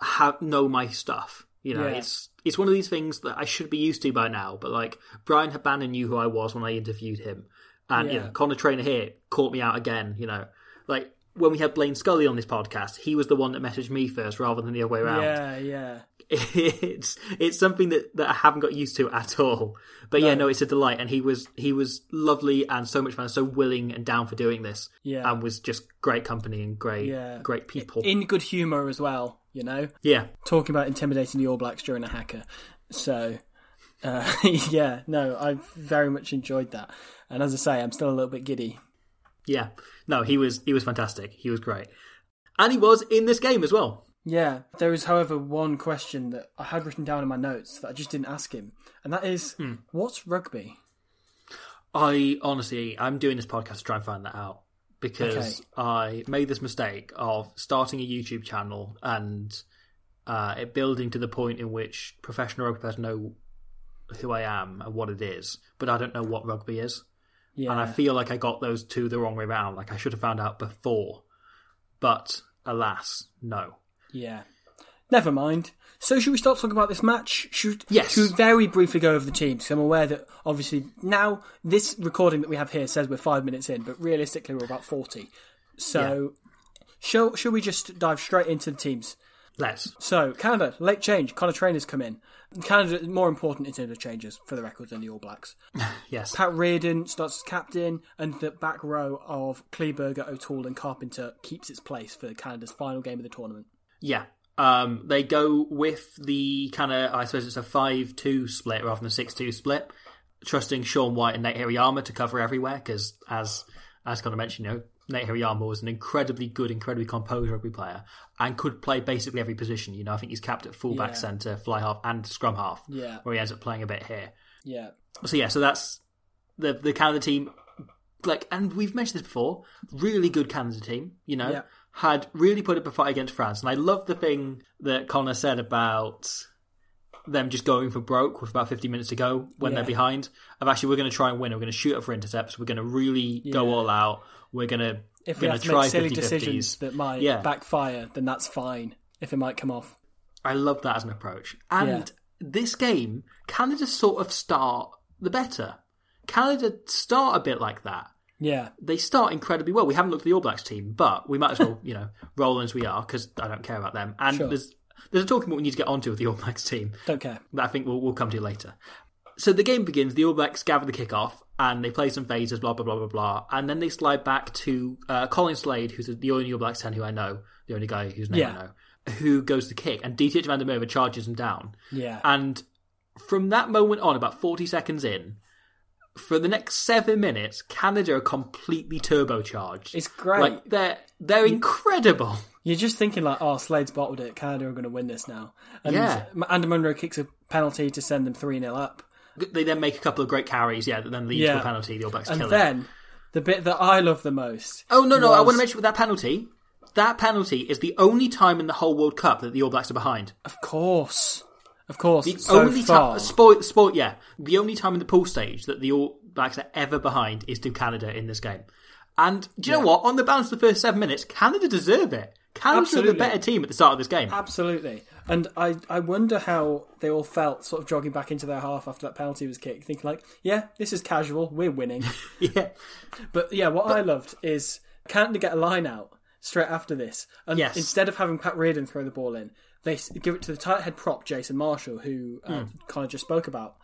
have know my stuff. You know, Yeah. it's it's one of these things that I should be used to by now. But like Bryan Habana knew who I was when I interviewed him, and you Yeah. know, Conor Trainor here caught me out again. You know, like when we had Blaine Scully on this podcast, he was the one that messaged me first rather than the other way around. Yeah, yeah. it's it's something that, that I haven't got used to at all. But yeah, No. no, it's a delight, and he was he was lovely and so much fun, so willing and down for doing this. Yeah. and was just great company and great Yeah. great people. In good humour as well. You know, Yeah, talking about intimidating the All Blacks during a haka. So, uh, yeah, no, I very much enjoyed that. And as I say, I'm still a little bit giddy. Yeah. No, he was he was fantastic. He was great, and he was in this game as well. Yeah, there is, however, one question that I had written down in my notes that I just didn't ask him, and that is, what's rugby? I honestly, I'm doing this podcast to try and find that out because Okay. I made this mistake of starting a YouTube channel and uh, it building to the point in which professional rugby players know who I am and what it is, but I don't know what rugby is. Yeah, And I feel like I got those two the wrong way round. Like I should have found out before. But alas, no. yeah. Never mind. So, should we start talking about this match? Should, Yes. Should we very briefly go over the teams? I'm aware that obviously now this recording that we have here says we're five minutes in, but realistically we're about forty. So, shall shall we just dive straight into the teams? Let's. So, Canada, late change. Conor Trainor's come in. Canada, more important in terms of changes, for the record, than the All Blacks. Yes. Pat Riordan starts as captain, and the back row of Kleeberger, O'Toole, and Carpenter keeps its place for Canada's final game of the tournament. Yeah. Um, they go with the kind of, I suppose it's a 5 2 split rather than a 6 2 split, trusting Sean White and Nate Hirayama to cover everywhere because, as as kind of mentioned, you know, Nate Hirayama was an incredibly good, incredibly composed rugby player and could play basically every position. You know, I think he's capped at fullback, Yeah. centre, fly half, and scrum half, Yeah, where he ends up playing a bit here. yeah, So yeah, so that's the the Canada team. Like, and we've mentioned this before. Really good Canada team. You know, Yeah. had really put up a fight against France, and I love the thing that Conor said about them just going for broke with about 50 minutes to go when Yeah. they're behind. Of actually, we're going to try and win. We're going to shoot up for intercepts. We're going to really go all out. We're going to If we going have to to try make silly 50-50s. decisions that might Yeah. backfire, then that's fine. If it might come off, I love that as an approach. And Yeah. this game, Canada sort of start the better. Canada start a bit like that. yeah, they start incredibly well. We haven't looked at the All Blacks team, but we might as well, you know, roll as we are because I don't care about them. And Sure. there's there's a talking point we need to get onto with the All Blacks team don't care. that I think we'll, we'll come to later. So the game begins. The All Blacks gather the kickoff and they play some phases, blah blah blah blah blah, and then they slide back to uh, Colin Slade, who's the only All Blacks ten who I know, the only guy whose name Yeah. I know, who goes to kick, and DTH Van der Merwe charges him down. Yeah, And from that moment on, about 40 seconds in, for the next seven minutes, Canada are completely turbocharged. It's great. Like they're they're incredible. You're just thinking like, oh, Slade's bottled it. Canada are going to win this now. And Yeah. Ander Monro kicks a penalty to send them three 0 up. They then make a couple of great carries, yeah, that then lead to a penalty. The All Blacks And kill it. then the bit that I love the most. Oh no, no! I want to mention with that penalty. That penalty is the only time in the whole World Cup that the All Blacks are behind. Of course, of course. The so only far, time, sport, sport, yeah, the only time in the pool stage that the All Blacks are ever behind is to Canada in this game. And do you know what? On the balance of the first seven minutes, Canada deserve it. Absolutely. the better team at the start of this game. Absolutely. And I, I wonder how they all felt sort of jogging back into their half after that penalty was kicked, thinking like, yeah, this is casual, we're winning. yeah, but yeah, what I loved is Canada get a line out straight after this. And Yes. instead of having Pat Riordan throw the ball in, they give it to the tight head prop, Jason Marshall, who uh, Conor just spoke about.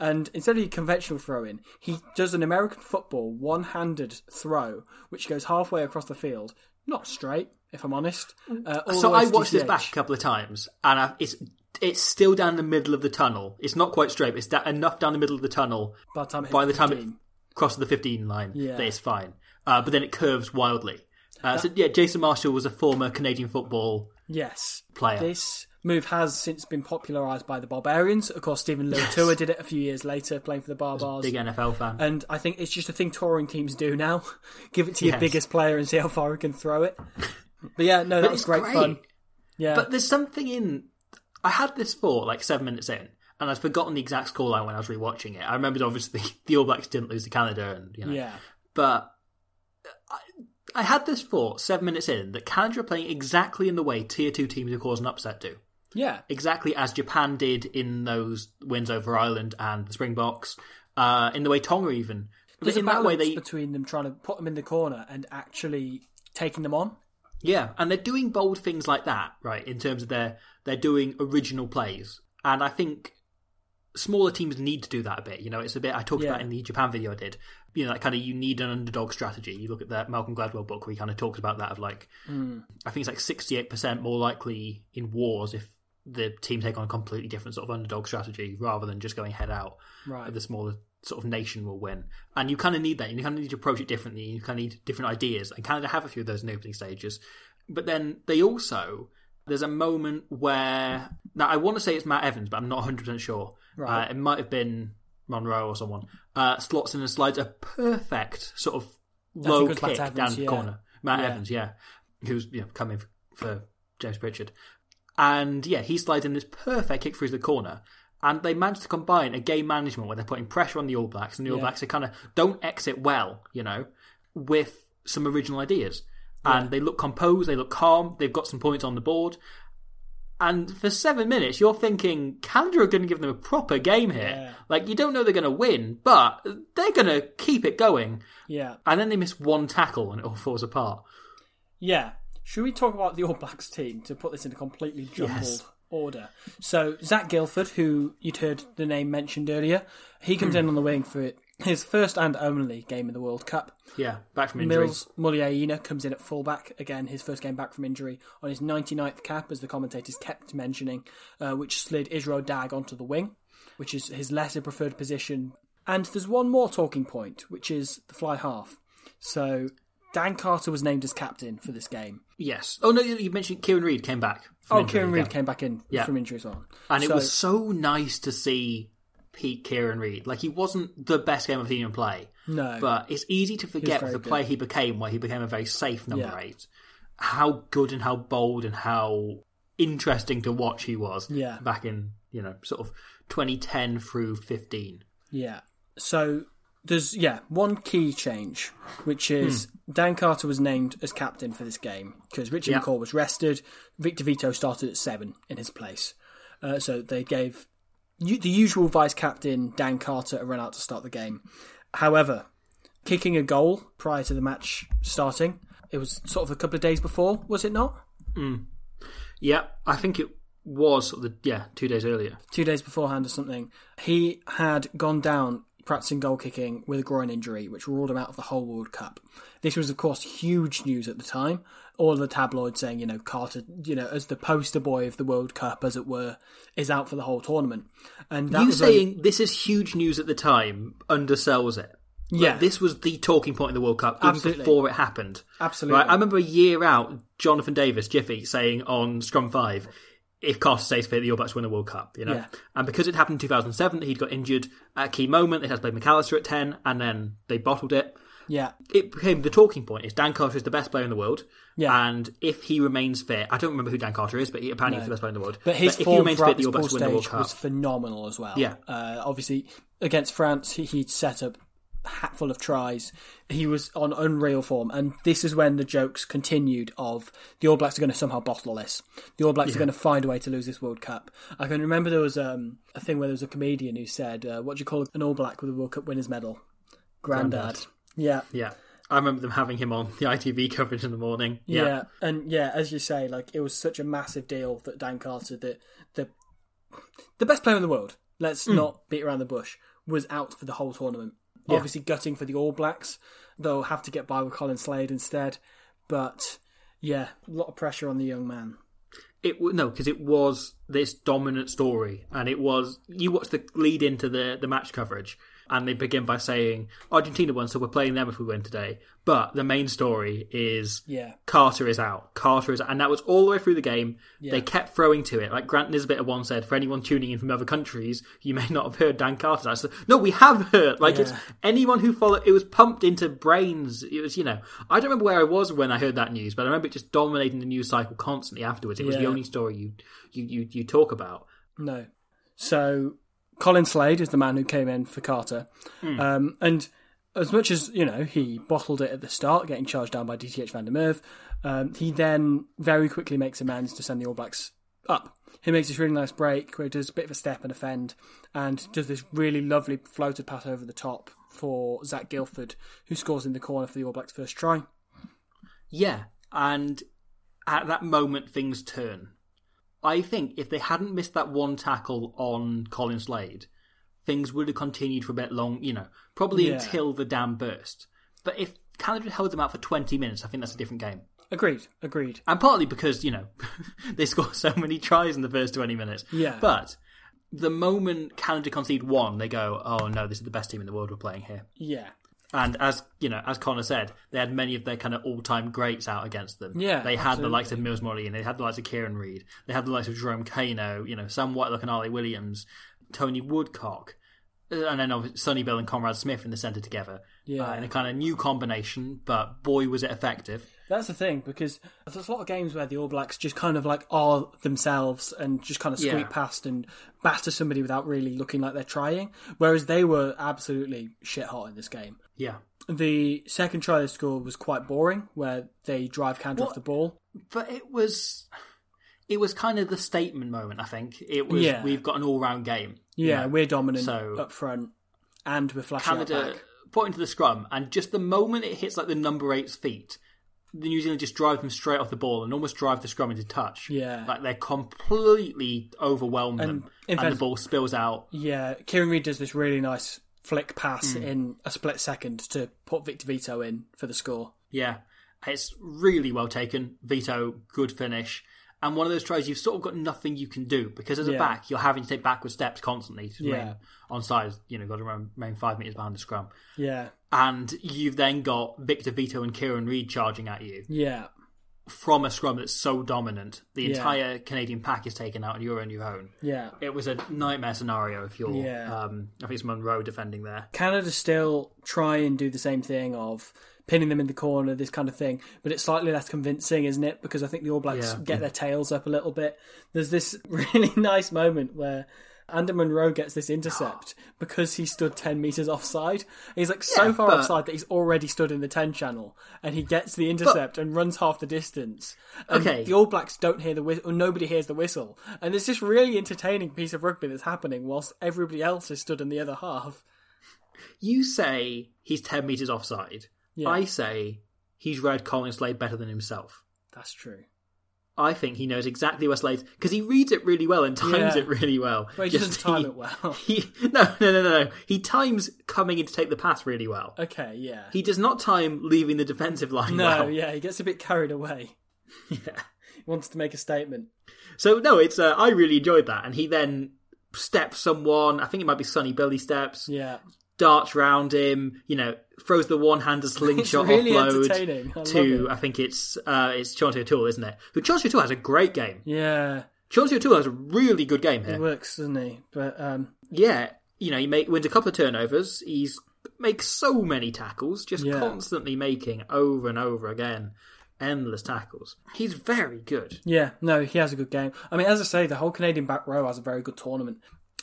And instead of the conventional throw in, he does an American football one handed throw, which goes halfway across the field. Not straight, if I'm honest. Uh, so I watched this back a couple of times, and I, it's it's still down the middle of the tunnel. It's not quite straight. But it's da- enough down the middle of the tunnel By the time it by the hits time it 15. crosses the 15 line Yeah. that it's fine. Uh, but then it curves wildly. Uh, so yeah, Jason Marshall was a former Canadian football Yes. player. This move has since been popularised by the Barbarians. Of course, Stephen Leroux did it a few years later, playing for the Barbars. Big NFL fan. And I think it's just a thing touring teams do now. Give it to your Yes. biggest player and see how far he can throw it. But yeah, no, that was great, great. fun. Yeah, But there's something in. I had this for like seven minutes in, and I'd forgotten the exact scoreline when I was rewatching it. I remembered obviously the All Blacks didn't lose to Canada, and you know, yeah, but I, I had this for seven minutes in that Canada are playing exactly in the way tier two teams who cause an upset do. yeah, Exactly as Japan did in those wins over Ireland and the Springboks, uh, in the way Tonga even. There's in that way, they between them trying to put them in the corner and actually taking them on. Yeah, and they're doing bold things like that, right? In terms of their they're doing original plays, and I think smaller teams need to do that a bit. You know, it's a bit I talked Yeah. about in the Japan video I did. You know, that kind of you need an underdog strategy. You look at that Malcolm Gladwell book where he kind of talks about that of like, Hmm. I think it's like sixty eight percent more likely in wars if the team take on a completely different sort of underdog strategy rather than just going head out. Right. Of the smaller sort of nation will win, and you kind of need that. You kind of need to approach it differently. You kind of need different ideas, and Canada have a few of those in the opening stages. But then they also there's a moment where now I want to say it's Matt Evans, but I'm not 100 percent sure. Right. Uh, it might have been Monro or someone. Uh, slots in and slides a perfect sort of low kick Evans, down the yeah. corner. Matt Yeah. Evans, yeah, who's you know, coming for, for James Pritchard, and yeah, he slides in this perfect kick through the corner. And they managed to combine a game management where they're putting pressure on the All Blacks, and the All Yeah. Blacks are kind of don't exit well, you know, with some original ideas. And they look composed, they look calm, they've got some points on the board. And for seven minutes, you're thinking Canada are going to give them a proper game here. Yeah. Like, you don't know they're going to win, but they're going to keep it going. Yeah. And then they miss one tackle and it all falls apart. Yeah. Should we talk about the All Blacks team to put this in a completely jumbled Yes. Order? So Zac Guildford, who you'd heard the name mentioned earlier, he comes in on the wing for his first and only game in the World Cup. Yeah, back from injury. Mils Muliaina comes in at fullback again, his first game back from injury on his 99th cap, as the commentators kept mentioning, uh, which slid Israel Dagg onto the wing, which is his lesser preferred position. And there's one more talking point, which is the fly half. So Dan Carter was named as captain for this game. Yes. Oh, no, you mentioned Kieran Read came back. Oh, injury, Kieran Read yeah. came back in Yeah. from injury as well. And it was so nice to see Pete Kieran Read. Like, he wasn't the best game I've seen him play. No. But it's easy to forget the good. player he became, where he became a very safe number Yeah. eight, how good and how bold and how interesting to watch he was Yeah. back in, you know, sort of 2010 through 15. Yeah. So there's yeah one key change, which is Dan Carter was named as captain for this game because Richard Yeah. McCaw was rested. Victor Vito started at seven in his place. Uh, so they gave u- the usual vice captain Dan Carter a run out to start the game. However, kicking a goal prior to the match starting, it was sort of a couple of days before, was it not? Yeah, I think it was sort of the, yeah, two days earlier. two days beforehand or something, he had gone down practicing goal kicking with a groin injury, which ruled him out of the whole World Cup. This was, of course, huge news at the time. All of the tabloids saying, you know, Carter, you know, as the poster boy of the World Cup, as it were, is out for the whole tournament. And that you was saying this is huge news at the time undersells it. Like, Yeah. this was the talking point in the World Cup even Absolutely. before it happened. Absolutely. Right, I remember a year out, Jonathan Davies, Jiffy, saying on Scrum Five, "If Carter stays fit, the All Blacks win the World Cup." You know, Yeah. and because it happened in 2007, he'd got injured at a key moment. They had to play McAlister at 10, and then they bottled it. yeah, It became the talking point: is Dan Carter is the best player in the world, Yeah. and if he remains fit, I don't remember who Dan Carter is, but he apparently he's the best player in the world. But his if he form remains fit, the All Blacks win the World Cup. was phenomenal as well. Yeah. Uh, obviously, against France, he, he'd set up hatful of tries. He was on unreal form, and this is when the jokes continued of the All Blacks are going to somehow bottle this. The All Blacks are going to find a way to lose this World Cup. I can remember there was um, a thing where there was a comedian who said, uh, "What do you call an All Black with a World Cup winners medal?" Grandad. Grandad. Yeah. Yeah, I remember them having him on the ITV coverage in the morning. Yeah. and yeah, as you say, like it was such a massive deal that Dan Carter, the the the best player in the world, let's not beat around the bush, was out for the whole tournament. Obviously, gutting for the All Blacks, they'll have to get by with Colin Slade instead. But yeah, a lot of pressure on the young man. It no, because it was this dominant story, and it was you watch the lead into the the match coverage, and they begin by saying Argentina won, so we're playing them if we win today. But the main story is Yeah. Carter is out. Carter is out. And that was all the way through the game. They kept throwing to it. Like Grant Nisbet at one said, for anyone tuning in from other countries, you may not have heard Dan Carter. I said, no, we have heard. Like it's anyone who followed, it was pumped into brains. It was, you know, I don't remember where I was when I heard that news, but I remember it just dominating the news cycle constantly afterwards. It was the only story you, you, you, you talk about. No. So Colin Slade is the man who came in for Carter. Um, and as much as, you know, he bottled it at the start, getting charged down by DTH Van der Merwe, um, he then very quickly makes amends to send the All Blacks up. He makes this really nice break where he does a bit of a step and a fend and does this really lovely floated pass over the top for Zac Guildford, who scores in the corner for the All Blacks' first try. Yeah, and at that moment things turn. I think if they hadn't missed that one tackle on Colin Slade, things would have continued for a bit long, you know, probably Yeah. until the dam burst. But if Canada held them out for 20 minutes, I think that's a different game. Agreed. Agreed. And partly because, you know, they scored so many tries in the first 20 minutes. Yeah. But the moment Canada concede one, they go, oh no, this is the best team in the world we're playing here. Yeah. And as you know, as Conor said, they had many of their kind of all-time greats out against them. Yeah, they had the likes of Mills Morley, and they had the likes of Kieran Read. They had the likes of Jerome Kaino, you know, Sam Whitelock and Ali Williams, Tony Woodcock, and then Sonny Bill and Conrad Smith in the centre together. Yeah. uh, in a kind of new combination, but boy was it effective. That's the thing because there's a lot of games where the All Blacks just kind of like are themselves and just kind of squeak Yeah. past and batter somebody without really looking like they're trying. Whereas they were absolutely shit hot in this game. Yeah, The second try they scored was quite boring, where they drive Canada off the ball. but it was. It was kind of the statement moment, I think. It was Yeah. we've got an all-round game. you Yeah, know. we're dominant So- up front, and we're flashing Canada back. Pointing to the scrum, and just the moment it hits like the number eight's feet, the New Zealand just drive them straight off the ball and almost drive the scrum into touch. Yeah. like they're completely overwhelmed And them, and fact- the ball spills out. Yeah, Kieran Read does this really nice flick pass Hmm. in a split second to put Victor Vito in for the score. Yeah, it's really well taken. Vito, good finish. And one of those tries, you've sort of got nothing you can do because as a Yeah. back, you're having to take backward steps constantly to Yeah. remain on sides. You know, got to remain five meters behind the scrum. Yeah, And you've then got Victor Vito and Kieran Read charging at you. yeah, from a scrum that's so dominant. The Yeah. entire Canadian pack is taken out and you're on your own. yeah. It was a nightmare scenario if you're, Yeah. um, I think it's Monro defending there. Canada still try and do the same thing of pinning them in the corner, this kind of thing, but it's slightly less convincing, isn't it? Because I think the All Blacks Yeah. get their tails up a little bit. There's this really nice moment where Ander Monro gets this intercept because he stood 10 metres offside. He's like so Yeah, far but- offside that he's already stood in the 10 channel and he gets the intercept and runs half the distance. And Okay. The All Blacks don't hear the whistle, or nobody hears the whistle. And there's this really entertaining piece of rugby that's happening whilst everybody else is stood in the other half. You say he's 10 metres offside. Yeah. I say he's read Colin Slade better than himself. That's true. I think he knows exactly where Slade's because he reads it really well and times Yeah. it really well. Well, he doesn't time it well. He no no no no no. He times coming in to take the pass really well. Okay, yeah. He does not time leaving the defensive line no, well. yeah, he gets a bit carried away. Yeah. He wants to make a statement. So no, it's uh, I really enjoyed that, and he then steps someone. I think it might be Sonny Billy steps, Yeah. Darts round him. You know, throws the one-hander slingshot really offload. I to. I think it's uh, it's Chauncey O'Toole, isn't it? Who Chauncey O'Toole has a great game. Yeah. Chauncey O'Toole has a really good game He here. works, doesn't he? But um Yeah, you know, he make, wins a couple of turnovers. He's makes so many tackles, just Yeah. constantly making over and over again endless tackles. He's very good. yeah, no, he has a good game. I mean, as I say, the whole Canadian back row has a very good tournament.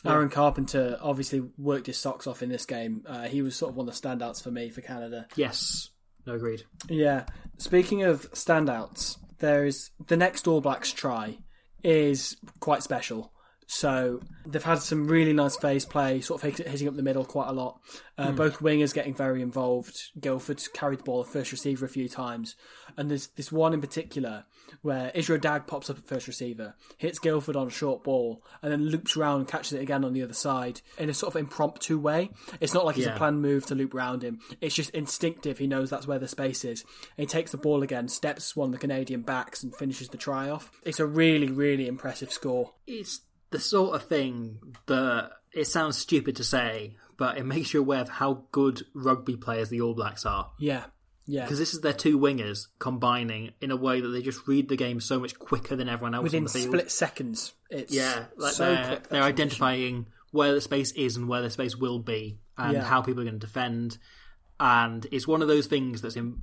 Aaron Carpenter obviously worked his socks off in this game. Uh, he was sort of one of the standouts for me for Canada. Yes, no agreed. Yeah. Speaking of standouts, there is the next All Blacks try is quite special. So they've had some really nice phase play, sort of hitting up the middle quite a lot. Uh, Both wingers getting very involved. Guildford's carried the ball at first receiver a few times, and there's this one in particular where Israel Dagg pops up at first receiver, hits Guildford on a short ball, and then loops around and catches it again on the other side in a sort of impromptu way. It's not like it's Yeah. a planned move to loop round him. It's just instinctive. He knows that's where the space is. And he takes the ball again, steps one of the Canadian backs, and finishes the try off. It's a really, really impressive score. It's the sort of thing that it sounds stupid to say, but it makes you aware of how good rugby players the All Blacks are. Yeah, yeah. Because this is their two wingers combining in a way that they just read the game so much quicker than everyone else Within on the field. split seconds, it's Yeah, like so they're, quick. they're identifying where the space is and where the space will be, and Yeah. how people are going to defend. And it's one of those things that's in.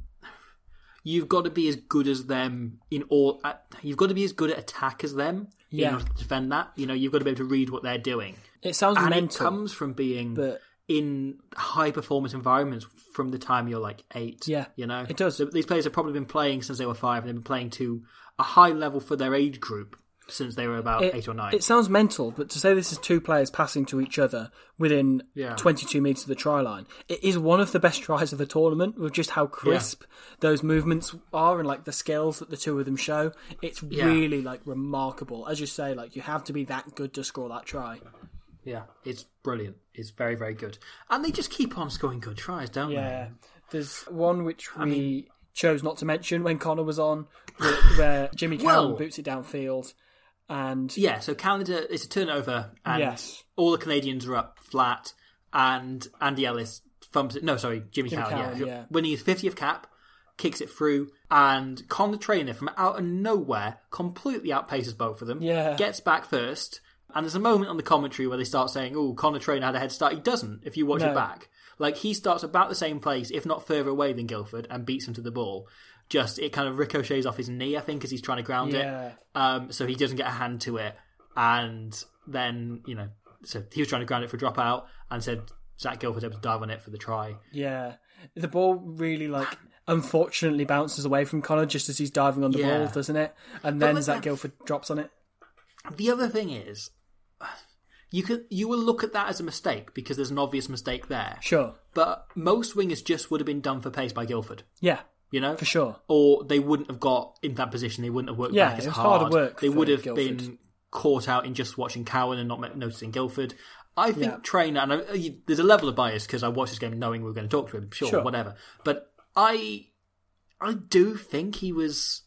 You've got to be as good as them in all. Uh, you've got to be as good at attack as them Yeah. in order to defend that. You know, you've got to be able to read what they're doing, It sounds and mental, it comes from being but in high performance environments from the time you're like eight. Yeah, you know, it does. So these players have probably been playing since they were five, and they've been playing to a high level for their age group since they were about it, eight or nine. it sounds mental, but to say this is two players passing to each other within Yeah. 22 metres of the try line, it is one of the best tries of the tournament with just how crisp those movements are and like the skills that the two of them show. It's Yeah. really like remarkable. As you say, like you have to be that good to score that try. yeah, it's brilliant. It's very, very good. And they just keep on scoring good tries, don't Yeah, they? Yeah. There's one which we mean- chose not to mention when Conor was on, where, where Jimmy Cowan Well- boots it downfield, and Yeah, so Canada, it's a turnover, and Yes. all the Canadians are up flat, and Andy Ellis thumps it. No, sorry, Jimmy, Jimmy Cowan, Cowan, yeah. yeah. Winning his 50th cap, kicks it through, and Conor Trainor from out of nowhere completely outpaces both of them. Yeah. Gets back first, and there's a moment on the commentary where they start saying, oh, Conor Trainor had a head start. He doesn't, if you watch No. it back. Like, he starts about the same place, if not further away than Guildford, and beats him to the ball. Just, it kind of ricochets off his knee, I think, as he's trying to ground Yeah. it. Um, so he doesn't get a hand to it. And then, you know, so he was trying to ground it for a dropout and said Zac Guildford able to dive on it for the try. yeah, the ball really like unfortunately bounces away from Conor just as he's diving on the Yeah. ball, doesn't it? And then like Zach that- Guildford drops on it. The other thing is, you could you will look at that as a mistake because there's an obvious mistake there. Sure, But most wingers just would have been done for pace by Guildford, yeah, you know, for sure. or they wouldn't have got in that position. They wouldn't have worked Yeah, back as hard. harder work they would have Guildford. been caught out in just watching Cowan and not noticing Guildford. I think Yeah. Trainer, and I, you- there's a level of bias because I watched this game knowing we were going to talk to him. Sure, Sure. whatever. But I, I do think he was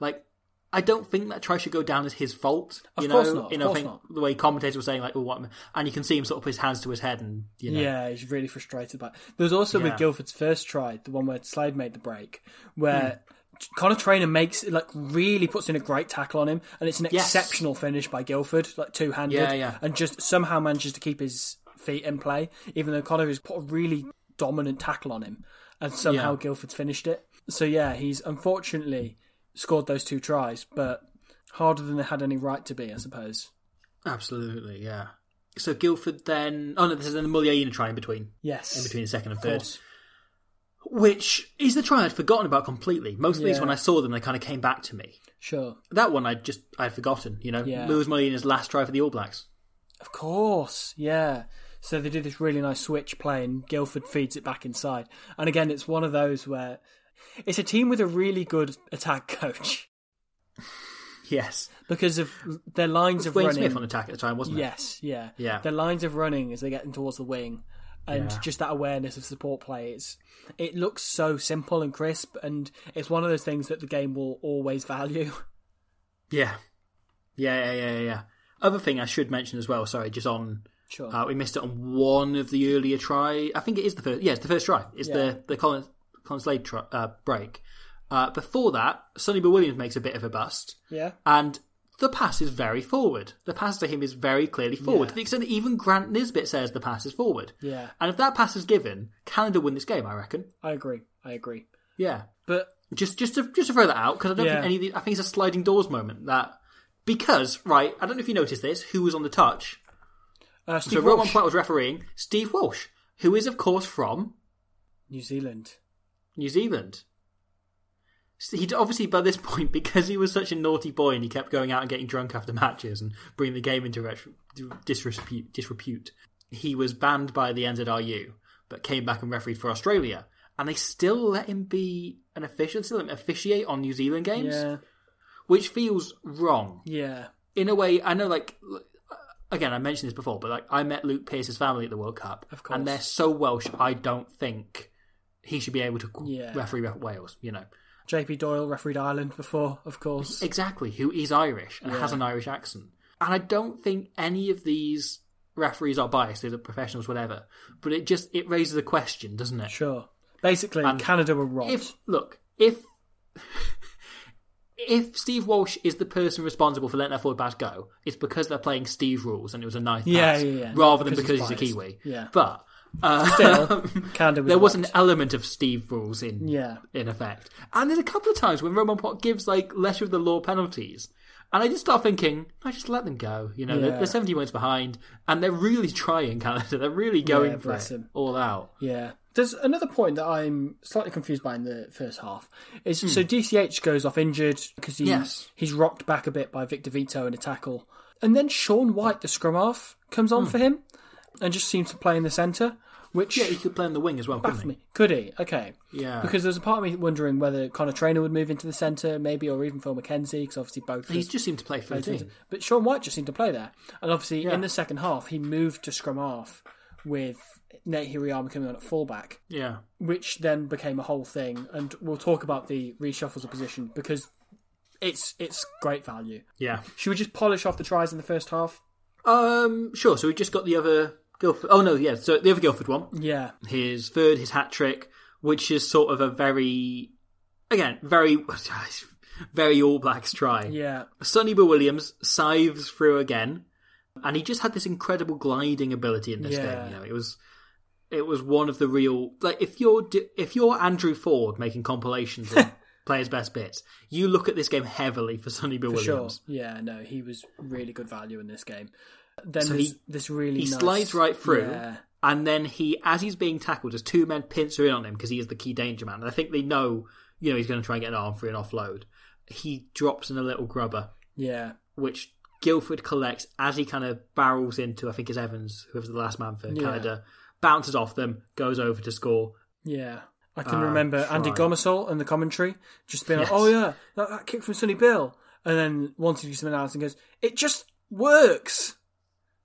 like. I don't think that try should go down as his fault. Of you course know, not, of you know, I course think not. the way commentators were saying, like, "Oh, what?" and you can see him sort of put his hands to his head, and you know, Yeah, he's really frustrated by it. There was also Yeah. with Guildford's first try, the one where Slade made the break, where Hmm. Conor Trainor makes like really puts in a great tackle on him, and it's an Yes. exceptional finish by Guildford, like two handed, Yeah, yeah. and just somehow manages to keep his feet in play, even though Conor has put a really dominant tackle on him, and somehow Yeah. Guildford's finished it. So yeah, he's unfortunately scored those two tries, but harder than they had any right to be, I suppose. absolutely, yeah. So Guildford then, oh no, this is then the Muliaina try in between, Yes, in between the second and of third. course. which is the try I'd forgotten about completely. Most of these, when I saw them, they kind of came back to me. Sure, That one, I just I'd forgotten. You know, Yeah. Lewis Molina's last try for the All Blacks. Of course, yeah. So they do this really nice switch play, and Guildford feeds it back inside. And again, it's one of those where it's a team with a really good attack coach Yes, because of their lines of Wayne running. Smith on attack at the time, wasn't it? yes, yeah, Yeah. Their lines of running as they get in towards the wing, and Yeah. just that awareness of support play. It's it looks so simple and crisp, and it's one of those things that the game will always value. Yeah, yeah, yeah, yeah, yeah. Other thing I should mention as well. Sorry, just on Sure. uh, we missed it on one of the earlier try. I think it is the first. Yeah, it's the first try. It's Yeah. the the Colin, Slade try, uh, break. Uh, before that, Sonny Bill Williams makes a bit of a bust. yeah. and the pass is very forward. The pass to him is very clearly forward, Yeah. to the extent that even Grant Nisbet says the pass is forward. Yeah. And if that pass is given, Canada win this game, I reckon. I agree. I agree. Yeah. But Just just to just to throw that out, because I don't Yeah. think any of the, I think it's a sliding doors moment that because, right, I don't know if you noticed this, who was on the touch. uh, So Steve Romain Poite was refereeing Steve Walsh, who is of course from New Zealand. New Zealand. So He obviously by this point because he was such a naughty boy and he kept going out and getting drunk after matches and bringing the game into ret- disrepute, disrepute. He was banned by the NZRU, but came back and refereed for Australia, and they still let him be an official, still let him officiate on New Zealand games, Yeah. which feels wrong Yeah. in a way. I know, like uh, again, I mentioned this before, but like I met Luke Pierce's family at the World Cup, Of course. and they're so Welsh. I don't think he should be able to Yeah. referee Wales. You know. JP Doyle refereed Ireland before, of course. Exactly, who is Irish and has an Irish accent. And I don't think any of these referees are biased, they're professionals, whatever. But it just it raises a question, doesn't it? Sure. Basically, And Canada were robbed. If look, if if Steve Walsh is the person responsible for letting that forward pass go, it's because they're playing Steve rules and it was a nice Yeah, pass, yeah, yeah. rather than Because because he's he's, a. Kiwi. Yeah. But uh, Still, there was an element of Steve rules in Yeah. in effect. And there's a couple of times when Romain Poite gives like letter of the law penalties. And I just start thinking, I just let them go. You know, they're, Yeah. they're 70 points behind, and they're really trying, Canada. They're really going Yeah, for it him. all out. Yeah. There's another point that I'm slightly confused by in the first half. Is so DTH goes off injured because he, Hmm. Yes. he's rocked back a bit by Victor Vito in a tackle, and then Sean White, the scrum half, comes Hmm. on for him, and just seems to play in the centre. which Yeah, he could play on the wing as well, couldn't he? me. Could he? Okay. Yeah. Because there's a part of me wondering whether Conor Trainor would move into the centre, maybe, or even Phil Mackenzie, because obviously both. He just seemed to play for the team. But Sean White just seemed to play there, and obviously Yeah. in the second half he moved to scrum half with Nate Hirayama coming on at fullback, Yeah. which then became a whole thing. And we'll talk about the reshuffles of position because it's it's great value. Yeah. Should we just polish off the tries in the first half? Um, sure. So we just got the other Oh no, yeah. So the other Guildford one, Yeah, his third, his hat trick, which is sort of a very, again, very, very All Blacks try. yeah, Sonny Bill Williams scythes through again, and he just had this incredible gliding ability in this Yeah. game. You know, it was it was one of the real like if you're if you're Andrew Ford making compilations of players' best bits, you look at this game heavily for Sonny Bill for sure. Williams. Yeah, no, he was really good value in this game. Then So he- this really He nice- slides right through. Yeah, And then he, as he's being tackled, as two men pincer in on him because he is the key danger man. And I think they know, you know, he's going to try and get an arm free and offload. He drops in a little grubber, yeah, which Guildford collects as he kind of barrels into, I think it's Evans, whoever's the last man for Yeah. Canada, bounces off them, goes over to score. yeah. I can Ah, remember Andy try. Gomarsall in the commentary just being Yes. like, "Oh yeah, that, that kick from Sonny Bill," and then wanted to do something else and goes, "It just works."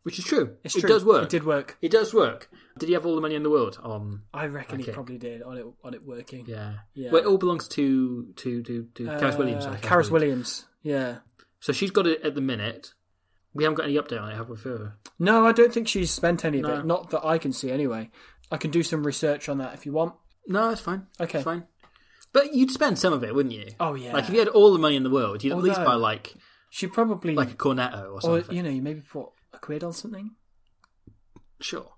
Which is true. It's it true. does work. It did work. It does work. Did he have all the money in the world on? I reckon he probably did on it on it working. Yeah. Yeah. Well, it all belongs to to to, to Karis Uh, Williams. sorry, Karis Williams. Yeah. So she's got it at the minute. We haven't got any update on it, have we? Further? No, I don't think she's spent any of No. it. Not that I can see, anyway. I can do some research on that if you want. No, it's fine. Okay. It's fine. But you'd spend some of it, wouldn't you? Oh, yeah. Like if you had all the money in the world, you'd at least buy like She probably, like a cornetto or or something. you know, you maybe put a quid on something Sure.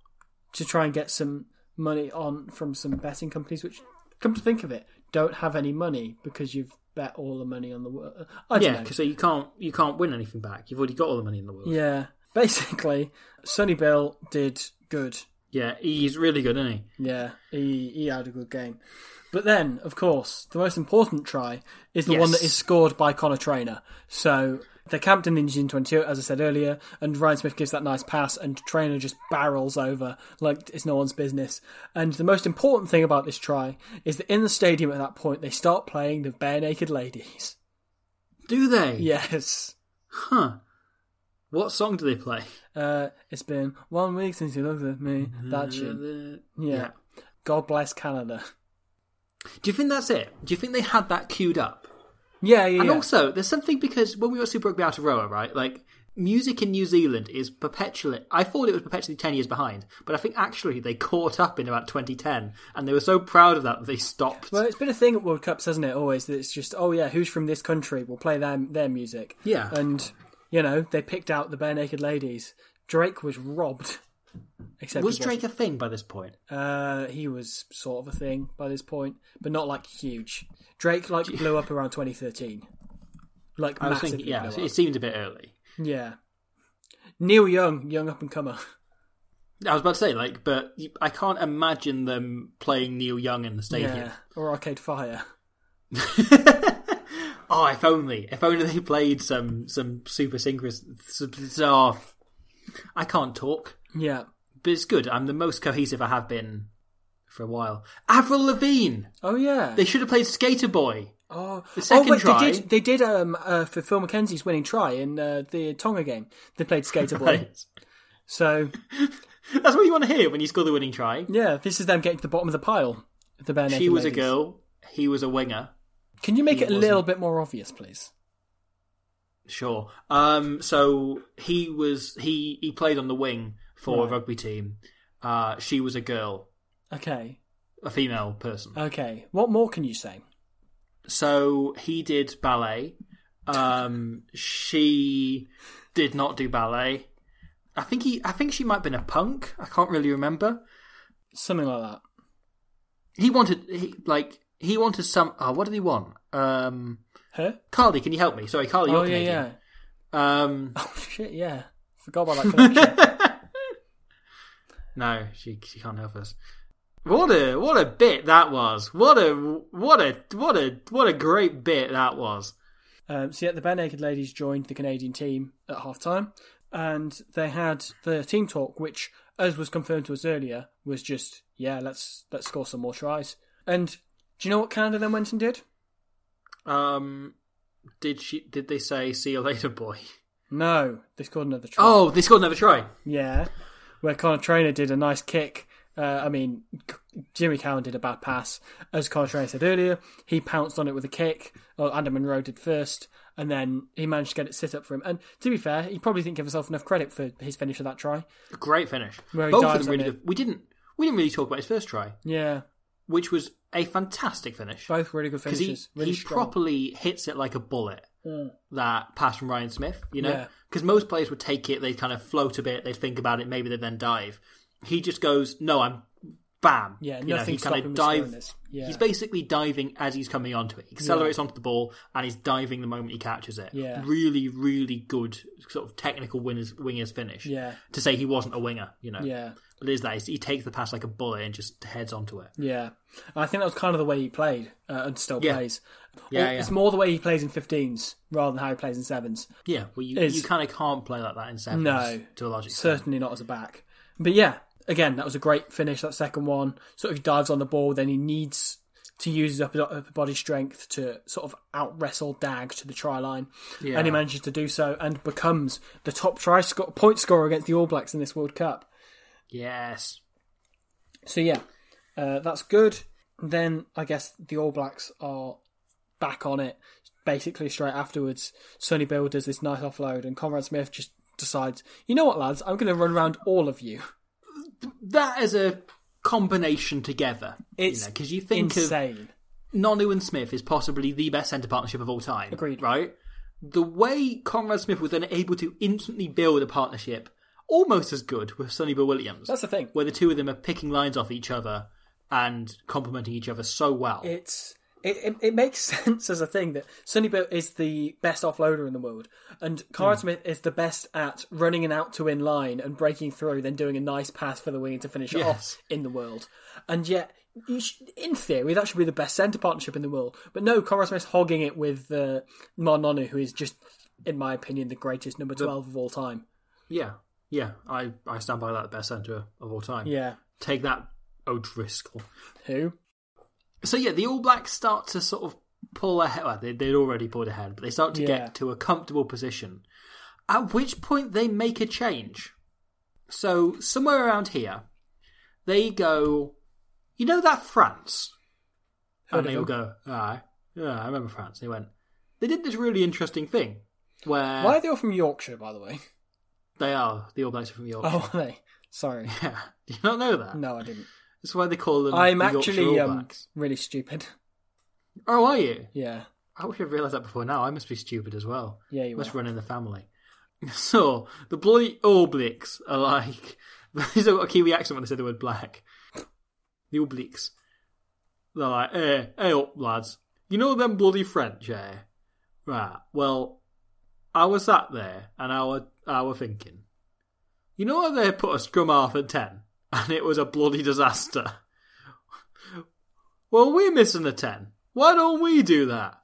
to try and get some money on from some betting companies. Which, come to think of it, don't have any money because you've bet all the money on the world. I don't Yeah, know. because so you can't you can't win anything back. You've already got all the money in the world. Yeah. Basically, Sonny Bill did good. Yeah, he's really good, isn't he? Yeah, he he had a good game. But then, of course, the most important try is the one Yes. that is scored by Conor Trainor. So they're camped in the Indian 22, as I said earlier, and Ryan Smith gives that nice pass, and Trainor just barrels over like it's no one's business. And the most important thing about this try is that in the stadium at that point, they start playing the Barenaked Ladies. Do they? Yes. Huh. What song do they play? Uh, it's been one week since you looked at me. That shit. Yeah. Yeah. God bless Canada. Do you think that's it? Do you think they had that queued up? Yeah, yeah, And yeah. also, there's something because when we were Super Rugby Aotearoa, right? Like, music in New Zealand is perpetually. I thought it was perpetually 10 years behind, but I think actually they caught up in about 2010, and they were so proud of that that they stopped. Well, it's been a thing at World Cups, hasn't it? Always that it's just, oh yeah, who's from this country? We'll play their their music. Yeah. and you know they picked out the Barenaked Ladies. Drake was robbed. Except was Drake a thing by this point? Uh, he was sort of a thing by this point, but not like huge. Drake like blew up around 2013. Like I was massively thinking, yeah, it seemed a bit early. Yeah. Neil Young, young up and comer. I was about to say, like, but I can't imagine them playing Neil Young in the stadium. Yeah, or Arcade Fire. Oh, if only, if only they played some some super synchronous. stuff. I can't talk, Yeah. but it's good. I'm the most cohesive I have been for a while. Avril Lavigne. Oh yeah. They should have played Skater Boy. Oh, The second oh, wait, try- they did. They did um uh, for Phil Mackenzie's winning try in uh, the Tonga game. They played Skater Boy. Right. So That's what you want to hear when you score the winning try. yeah, this is them getting to the bottom of the pile. The bare She was a girl. He was a winger. Can you make He it a little wasn't. bit more obvious, please? Sure. Um. So he was he he played on the wing for Right. a rugby team. Uh. She was a girl, Okay. a female person. Okay. What more can you say? So he did ballet. Um, she did not do ballet. I think he. I think she might have been a punk. I can't really remember. Something like that. He wanted. He like. He wanted some. Oh, what did he want? Um, Her? Carly, can you help me? Sorry, Carly. You're oh yeah, Canadian. yeah. Um, Oh shit, yeah. Forgot about that connection. no, she she can't help us. What a what a bit that was. What a what a what a what a great bit that was. Um, so yeah, the Barenaked Ladies joined the Canadian team at half time, and they had the team talk, which as was confirmed to us earlier, was just yeah, let's let's score some more tries. And do you know what Canada then went and did? Um, did she? Did they say "see you later, boy"? No, they scored another try. Oh, they scored another try. Yeah, where Conor Trainor did a nice kick. Uh, I mean, Jimmy Cowan did a bad pass. As Conor Trainor said earlier, he pounced on it with a kick. Well, Ander Monro did first, and then he managed to get it sit up for him. And to be fair, he probably didn't give himself enough credit for his finish of that try. Great finish. Where he Both of them really. on We didn't. We didn't really talk about his first try, Yeah, which was a fantastic finish. both really good because he, finishes. really he properly hits it like a bullet. That pass from Ryan Smith, you know, Yeah. because most players would take it, they'd kind of float a bit, they'd think about it, maybe they'd then dive. He just goes, "No, I'm bam." Yeah, you know, he kind of dive. Yeah. He's basically diving as he's coming onto it. He accelerates onto the ball and he's diving the moment he catches it. Yeah. really, really good sort of technical winners wingers finish. Yeah. to say he wasn't a winger, you know. Yeah, is that he takes the pass like a bullet and just heads onto it. yeah. I think that was kind of the way he played uh, and still Yeah. plays. Yeah, Or- yeah. It's more the way he plays in 15s rather than how he plays in sevens. Yeah, well, you, Is- you kind of can't play like that in sevens. No, to a large extent. Certainly not as a back. But yeah, again, that was a great finish. That second one, sort of he dives on the ball, then he needs to use his upper, upper body strength to sort of out wrestle Dagg to the try line, Yeah. and he manages to do so and becomes the top try sco- point scorer against the All Blacks in this World Cup. Yes. So yeah, uh, that's good. Then I guess the All Blacks are back on it. Basically, straight afterwards, Sonny Bill does this nice offload, and Conrad Smith just decides, you know what, lads, I'm going to run around all of you. That is a combination together. It's because you, think of insane. Nonu and Smith is possibly the best centre partnership of all time. Agreed. Right? The way Conrad Smith was then able to instantly build a partnership almost as good with Sonny Bill Williams, That's the thing. where the two of them are picking lines off each other and complementing each other so well. It's it, it, it makes sense as a thing that Sonny Bill is the best offloader in the world, and Conrad Hmm. Smith is the best at running an out to in line and breaking through, then doing a nice pass for the winger to finish Yes. off in the world. And yet, you sh- in theory, that should be the best centre partnership in the world. But no, Conrad Smith's hogging it with uh, Ma'a Nonu, who is just, in my opinion, the greatest number twelve of all time. yeah, yeah, I, I stand by that, the best centre of all time. Yeah. Take that, O'Driscoll. Who? So yeah, the All Blacks start to sort of pull ahead. Well, they, they'd already pulled ahead, but they start to Yeah. get to a comfortable position. At which point they make a change. So somewhere around here, they go. You know that France, Heard and of they all them. go. Aye, yeah, I remember France. They went. They did this really interesting thing where Why are they all from Yorkshire, by the way? They are the All Blacks are from Yorkshire. Oh, are they? Sorry. Yeah, do you not know that? No, I didn't. That's why they call them. I'm the Yorkshire actually All um, Blacks. really stupid. Oh, are you? Yeah. I wish I'd realised that before now. I must be stupid as well. Yeah, you must are. run in the family. So, the bloody Obliques are like. These have got a Kiwi accent when they say the word black. The Obliques. They're like, hey, hey up, lads. You know them bloody French, eh? Right, well, I was sat there and I were, I were thinking, you know how they put a scrum half at 10 and it was a bloody disaster? well, we're missing a 10. Why don't we do that?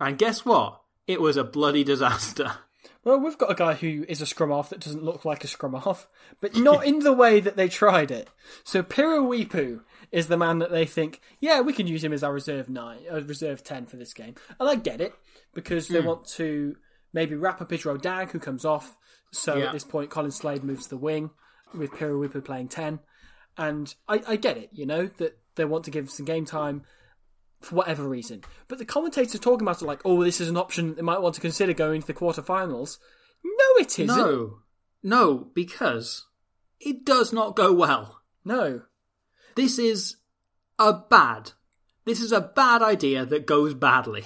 And guess what? It was a bloody disaster. Well, we've got a guy who is a scrum half that doesn't look like a scrum half, but not in the way that they tried it. So Piri Weepu is the man that they think, yeah, we can use him as our reserve nine, uh, reserve ten for this game, and I get it because they want to maybe wrap up Israel Dagg, who comes off. So Yeah. at this point, Colin Slade moves to the wing with Piri Weepu playing ten, and I, I get it, you know, that they want to give some game time for whatever reason. But the commentators are talking about it like, oh, this is an option they might want to consider going to the quarterfinals. No, it isn't. No. No, because it does not go well. No. This is a bad. This is a bad idea that goes badly.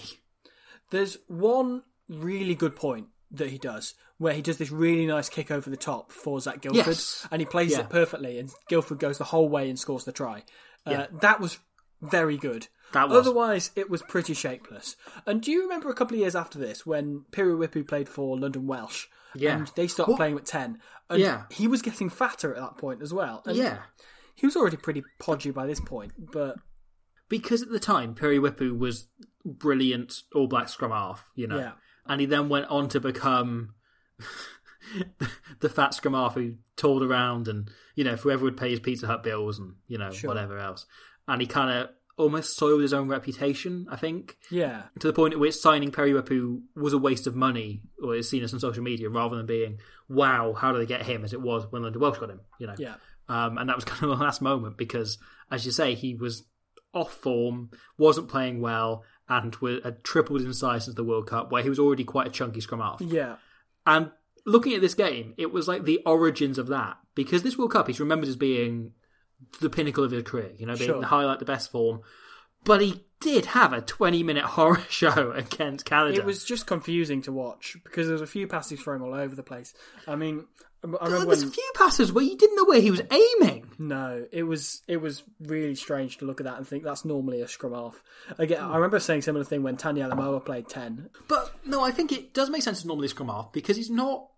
There's one really good point that he does where he does this really nice kick over the top for Zac Guildford Yes. and he plays Yeah. it perfectly and Guildford goes the whole way and scores the try. Uh, Yeah. That was very good. That was. Otherwise, it was pretty shapeless. And do you remember a couple of years after this when Piri Weepu played for London Welsh? Yeah. And they started What- playing with 10. And Yeah. he was getting fatter at that point as well. And Yeah. He was already pretty podgy by this point, but Because at the time, Piri Weepu was brilliant All Black scrum half, you know. Yeah. And he then went on to become the fat half who toured around and you know whoever would pay his Pizza Hut bills and you know Sure. whatever else, and he kind of almost soiled his own reputation. I think Yeah. to the point at which signing Piri Weepu was a waste of money, or is seen as on social media, rather than being, "Wow, how do they get him?" as it was when London Welsh got him. You know, Yeah. um, and that was kind of the last moment because, as you say, he was off form, wasn't playing well, and was, had tripled in size since the World Cup, where he was already quite a chunky scrum half. Yeah. And looking at this game, it was like the origins of that because this World Cup he's remembered as being the pinnacle of his career, you know, being Sure. the highlight, the best form. But he did have a 20 minute horror show against Canada. It was just confusing to watch because there was a few passes thrown all over the place. I mean, I There was when a few passes where you didn't know where he was aiming. No, it was it was really strange to look at that and think that's normally a scrum half. Again, Hmm. I remember saying similar thing when Tanya Lamoa played ten. But no, I think it does make sense to normally a scrum half because he's not.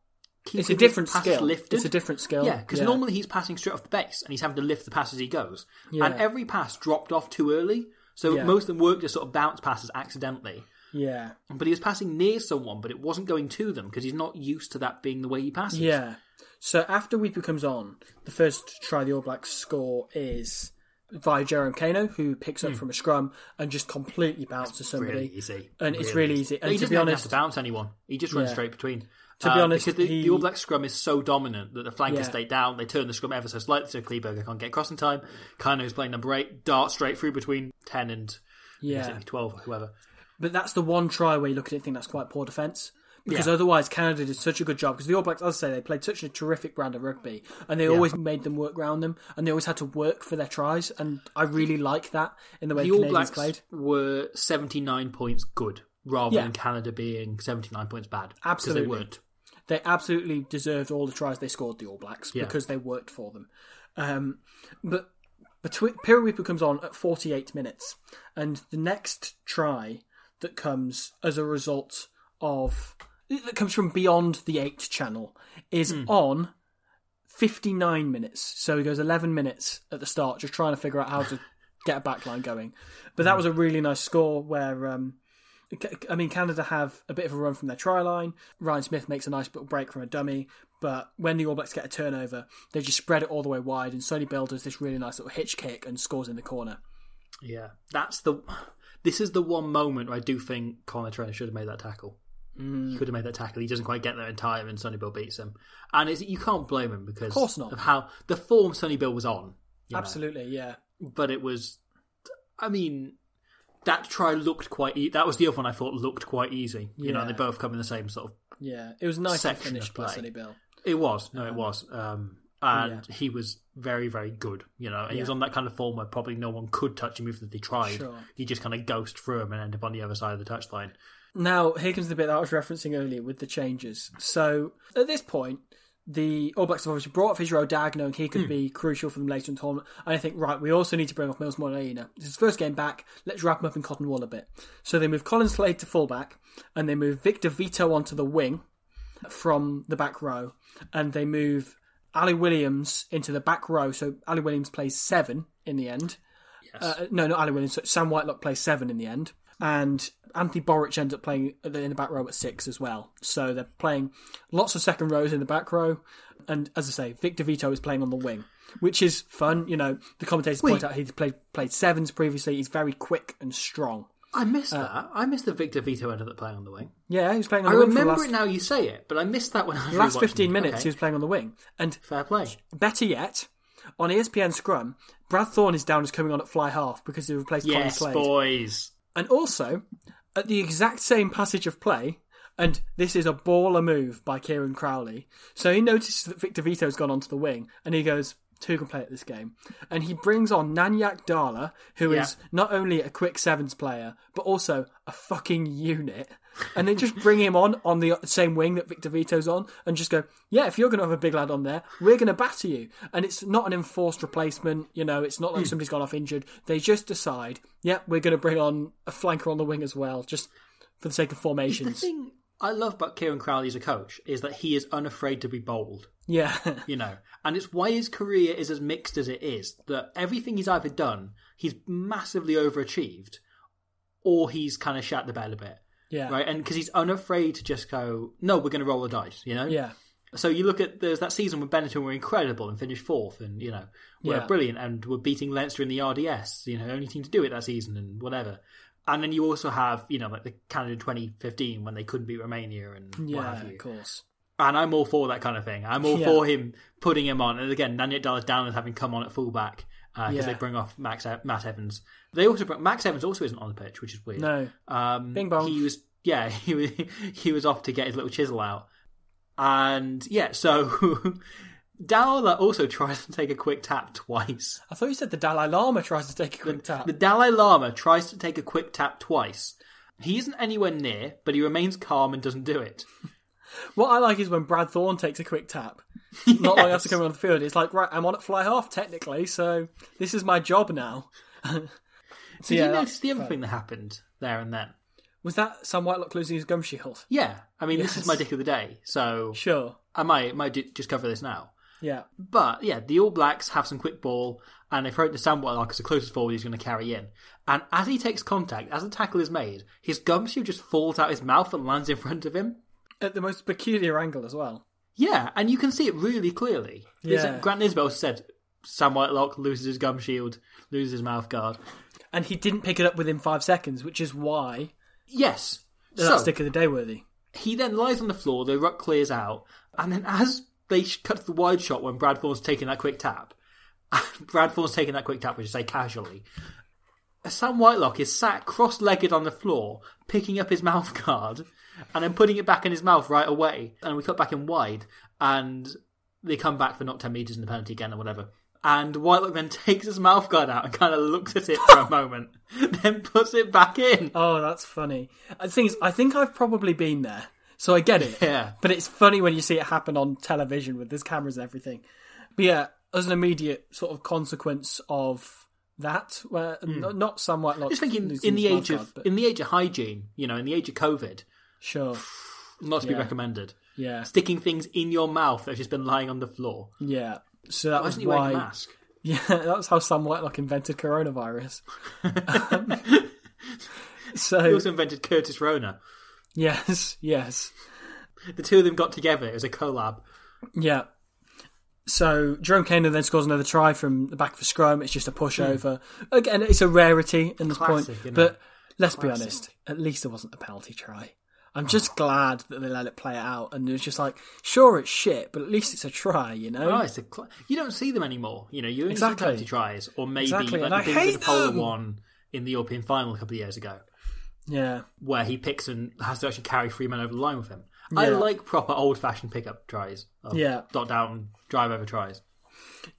keeping It's a different skill. Lifted. It's a different skill. Yeah, because Yeah. normally he's passing straight off the base and he's having to lift the pass as he goes. Yeah. And every pass dropped off too early. So Yeah. most of them worked as sort of bounce passes accidentally. Yeah, But he was passing near someone, but it wasn't going to them because he's not used to that being the way he passes. yeah. So after Weepu comes on, the first try the All Blacks score is via Jerome Kaino, who picks up from a scrum and just completely bounces somebody. Really easy. And it's really easy. And he to doesn't honest, have to bounce anyone. He just runs Yeah. straight between. To be Uh, honest, because the, he- the All Black scrum is so dominant that the flankers Yeah. stay down, they turn the scrum ever so slightly so Kleeberger can't get across in time. Kaino's playing number eight, dart straight through between 10 and yeah. 12 or whoever. But that's the one try where you look at it and think that's quite poor defence. Because Yeah. otherwise, Canada did such a good job. Because the All Blacks, as I say, they played such a terrific brand of rugby, and they always made them work around them, and they always had to work for their tries. And I really like that in the way The the All Blacks played. were 79 points good rather Yeah. than Canada being 79 points bad. Absolutely. They weren't. They absolutely deserved all the tries they scored. The All Blacks Yeah. because they worked for them. Um, but between Piri Weepu comes on at 48 minutes, and the next try that comes as a result of that comes from beyond the eight channel is Hmm. on 59 minutes. So he goes 11 minutes at the start, just trying to figure out how to get a backline going. But Hmm. that was a really nice score where. Um, I mean, Canada have a bit of a run from their try line. Ryan Smith makes a nice little break from a dummy, but when the All Blacks get a turnover, they just spread it all the way wide, and Sonny Bill does this really nice little hitch kick and scores in the corner. Yeah. That's the. This is the one moment where I do think Conor Trainor should have made that tackle. Mm. He could have made that tackle. He doesn't quite get there in time, and Sonny Bill beats him. And you can't blame him because Of course not. of how the form Sonny Bill was on. you know. Absolutely, yeah. But it was, I mean, that try looked quite. E- that was the other one I thought looked quite easy. You know, and they both come in the same sort of. Yeah, it was nice Section of finished by. Sonny Bill. It was no, it was, um, and he was very, very good. You know, and he was on that kind of form where probably no one could touch him if they tried. Sure. He just kind of ghost through him and end up on the other side of the touchline. Now, here comes the bit that I was referencing earlier with the changes. So, at this point, the All Blacks have obviously brought off his Israel Dagg, knowing he could be crucial for them later in the tournament. And I think, right, we also need to bring off Mils Muliaina. It's his first game back. Let's wrap him up in cotton wool a bit. So they move Colin Slade to fullback, and they move Victor Vito onto the wing from the back row, and they move Ali Williams into the back row. So Ali Williams plays seven in the end. Yes. Uh, no, not Ali Williams. Sam Whitelock plays seven in the end, and Anthony Boric ends up playing in the back row at six as well. So they're playing lots of second rows in the back row, and as I say, Victor Vito is playing on the wing, which is fun. You know, the commentators point out he's played played sevens previously. He's very quick and strong. I missed Uh, that. I missed the Victor Vito ended up playing on the wing. Yeah, he was playing on I the wing for the remember last, it now you say it, but I missed that when I was last fifteen minutes. Okay. He was playing on the wing, and Fair play. better yet. On ESPN Scrum, Brad Thorn is down as coming on at fly half because he replaced Yes, Slade. boys. And also, at the exact same passage of play, and this is a baller move by Kieran Crowley. So he notices that Victor Vito's gone onto the wing, and he goes, "Who can play at this game?" And he brings on Nanyak Dala, who is Yeah. not only a quick sevens player but also a fucking unit. And they just bring him on on the same wing that Victor Vito's on, and just go, "Yeah, if you're going to have a big lad on there, we're going to batter you." And it's not an enforced replacement. You know, it's not like hmm. somebody's gone off injured. They just decide, "Yeah, we're going to bring on a flanker on the wing as well, just for the sake of The formations." thing I love about Kieran Crowley as a coach is that he is unafraid to be bold. Yeah, you know, and it's why his career is as mixed as it is. That everything he's either done, he's massively overachieved, or he's kind of shat the bed a bit, yeah, right? And because he's unafraid to just go, no, we're going to roll the dice, you know. yeah, So you look at there's that season when Benetton were incredible and finished fourth, and you know were Yeah. brilliant and were beating Leinster in the RDS. You know, only team to do it that season and whatever. And then you also have you know like the Canada 2015 when they couldn't beat Romania and what Yeah, have you. of course. And I'm all for that kind of thing. I'm all Yeah. for him putting him on. And again, Nanyak Dallas Downland having come on at fullback because Yeah. they bring off Max Matt Evans. They also bring, Max Evans also isn't on the pitch, which is weird. No. Um, Bing bong. He was yeah he was he was off to get his little chisel out, and yeah so. Dowler also tries to take a quick tap twice. I thought you said the Dalai Lama tries to take a quick tap. The Dalai Lama tries to take a quick tap twice. He isn't anywhere near, but he remains calm and doesn't do it. What I like is when Brad Thorn takes a quick tap. Not long after coming on the field, it's like, right, I'm on at fly half technically, so this is my job now. so Did yeah, you notice the other fun. thing that happened there and then? Was that Sam Whitelock losing his gum shield? Yeah, I mean, this is my dick of the day, so Sure. I might might just cover this now. Yeah. But yeah, the All Blacks have some quick ball, and they throw it to Sam Whitelock as the closest forward he's going to carry in. And as he takes contact, as the tackle is made, his gum shield just falls out his mouth and lands in front of him. At the most peculiar angle as well. Yeah, and you can see it really clearly. Yeah. like Grant Nisbett said, Sam Whitelock loses his gum shield, loses his mouth guard. And he didn't pick it up within five seconds, which is why Yes. that's So, stick of the day worthy. he then lies on the floor, the ruck clears out, and then as they cut to the wide shot when Brad Thorn's taking that quick tap, Brad Thorn's taking that quick tap, which is say casually, Sam Whitelock is sat cross-legged on the floor, picking up his mouth guard, and then putting it back in his mouth right away. And we cut back in wide, and they come back for not 10 metres in the penalty again or whatever. And Whitelock then takes his mouth guard out and kind of looks at it for a moment, then puts it back in. Oh, that's funny. Uh, the thing is, I think I've probably been there, so I get it. Yeah. But it's funny when you see it happen on television with there's cameras and everything. But yeah, as an immediate sort of consequence of that, where hmm. n- not somewhat like. Just thinking in the age wild of but in the age of hygiene, you know, in the age of COVID, sure, not to be recommended. yeah, Sticking things in your mouth that have just been lying on the floor. yeah. So that Why was isn't he wearing a why. mask? Yeah, that's how Sam Whitelock invented coronavirus. He so also invented Curtis Rona. yes, yes. The two of them got together. It was a collab. Yeah. So Jerome Kaino then scores another try from the back of a scrum. It's just a pushover. Again, it's a rarity in this. Classic, point. isn't But it? let's be honest, at least it wasn't a penalty try. I'm just glad that they let it play out, and it was just like, sure, it's shit, but at least it's a try, you know. Oh, it's a cl- you don't see them anymore. You know, you only Exactly. see penalty tries, or maybe Exactly, like the David Polar one in the European final a couple of years ago, Yeah, where he picks and has to actually carry three men over the line with him. I like proper old-fashioned pickup tries. Yeah. dot down, drive over tries.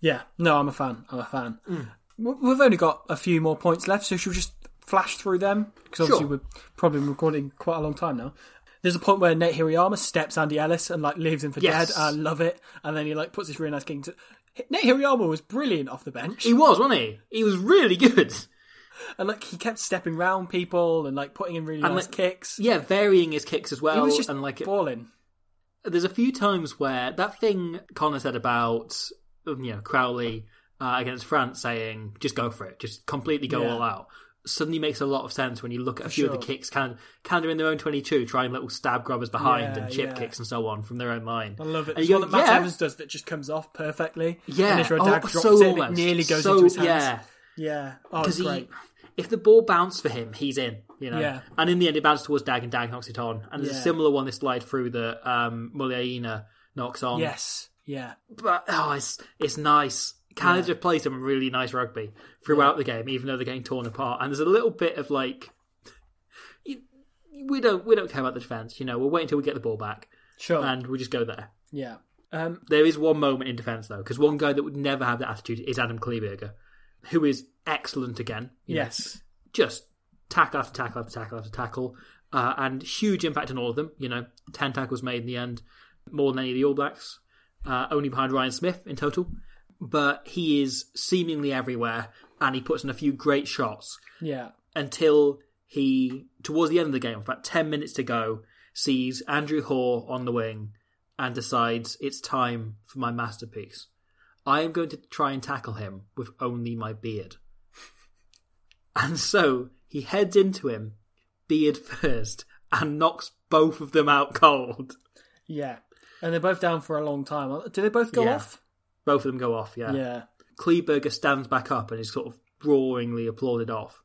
yeah. No, I'm a fan. I'm a fan. Mm. W- We've only got a few more points left, so should we just flash through them? Because obviously Sure. we're probably recording quite a long time now. There's a point where Nate Hirayama steps Andy Ellis and like leaves him for Yes. dead. I love it. And then he like puts this really nice kick. Into... Nate Hirayama was brilliant off the bench, He was, wasn't he? He was really good. and like he kept stepping round people and like putting in really And, nice like, kicks. Yeah, varying his kicks as well. he was just and like balling. there's a few times where that thing Conor said about you know Crowley uh, against France saying just go for it, just completely go Yeah. all out. Suddenly makes a lot of sense when you look at a few of the kicks, kind of, kind of in their own 22, trying little stab grabbers behind Yeah, and chip yeah. kicks and so on from their own line. I love it. And you one go, that Matt yeah, Evans does that just comes off perfectly. yeah, And oh, drops so it it nearly goes so, into his hands. Yeah, Yeah. Oh, because it's he, great. if the ball bounced for him, he's in. You know, Yeah. and in the end, it bounced towards Dagg and Dagg knocks it on. And there's Yeah. a similar one this slide through that um, Muliaina knocks on. Yes. Yeah. but oh, it's it's nice. Canada play some really nice rugby throughout the game, even though they're getting torn apart. And there's a little bit of like, you, we don't we don't care about the defense. You know, we'll wait until we get the ball back, Sure. and we'll just go there. yeah. Um, There is one moment in defense though, because one guy that would never have that attitude is Adam Kleeberger, who is excellent again. you know, yes. just tackle after tackle after tackle after tackle, uh, and huge impact on all of them. You know, ten tackles made in the end, more than any of the All Blacks, uh, only behind Ryan Smith in total. But he is seemingly everywhere, and he puts in a few great shots Yeah. until he, towards the end of the game, about ten minutes to go, sees Andrew Hore on the wing and decides it's time for my masterpiece. I am going to try and tackle him with only my beard. And so he heads into him, beard first, and knocks both of them out cold. Yeah. And they're both down for a long time. Do they both go Yeah. off? Both of them go off, yeah. Yeah. Kleeberger stands back up and is sort of roaringly applauded off.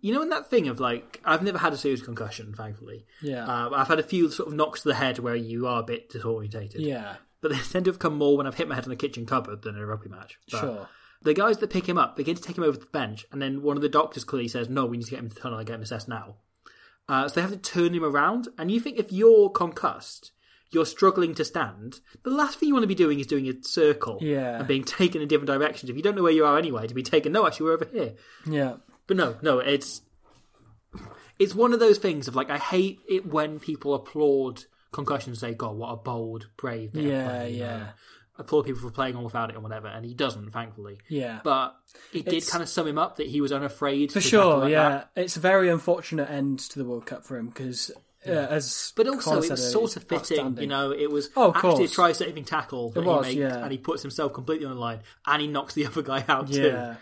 You know, in that thing of like, I've never had a serious concussion, thankfully. Yeah. Uh, I've had a few sort of knocks to the head where you are a bit disorientated. yeah. But they tend to have come more when I've hit my head on the kitchen cupboard than in a rugby match. But Sure. The guys that pick him up begin to take him over to the bench, and then one of the doctors clearly says, "No, we need to get him to the tunnel and get him assessed now." Uh, so they have to turn him around, and you think if you're concussed, you're struggling to stand. The last thing you want to be doing is doing a circle Yeah. and being taken in different directions. If you don't know where you are anyway, to be taken, no, actually, we're over here. Yeah. But no, no, it's it's one of those things of like I hate it when people applaud concussions. Say, "God, what a bold, brave." Yeah, play," yeah. know? Applaud people for playing on without it and whatever, and he doesn't, thankfully. Yeah. But it did It's- kind of sum him up that he was unafraid. For to sure, like yeah. that. It's a very unfortunate end to the World Cup for him because, uh, as But also, Conor it was sort of fitting. You know, it was Oh, actually a try-saving tackle that was, he made, yeah. and he puts himself completely on the line, and he knocks the other guy out too. Yeah.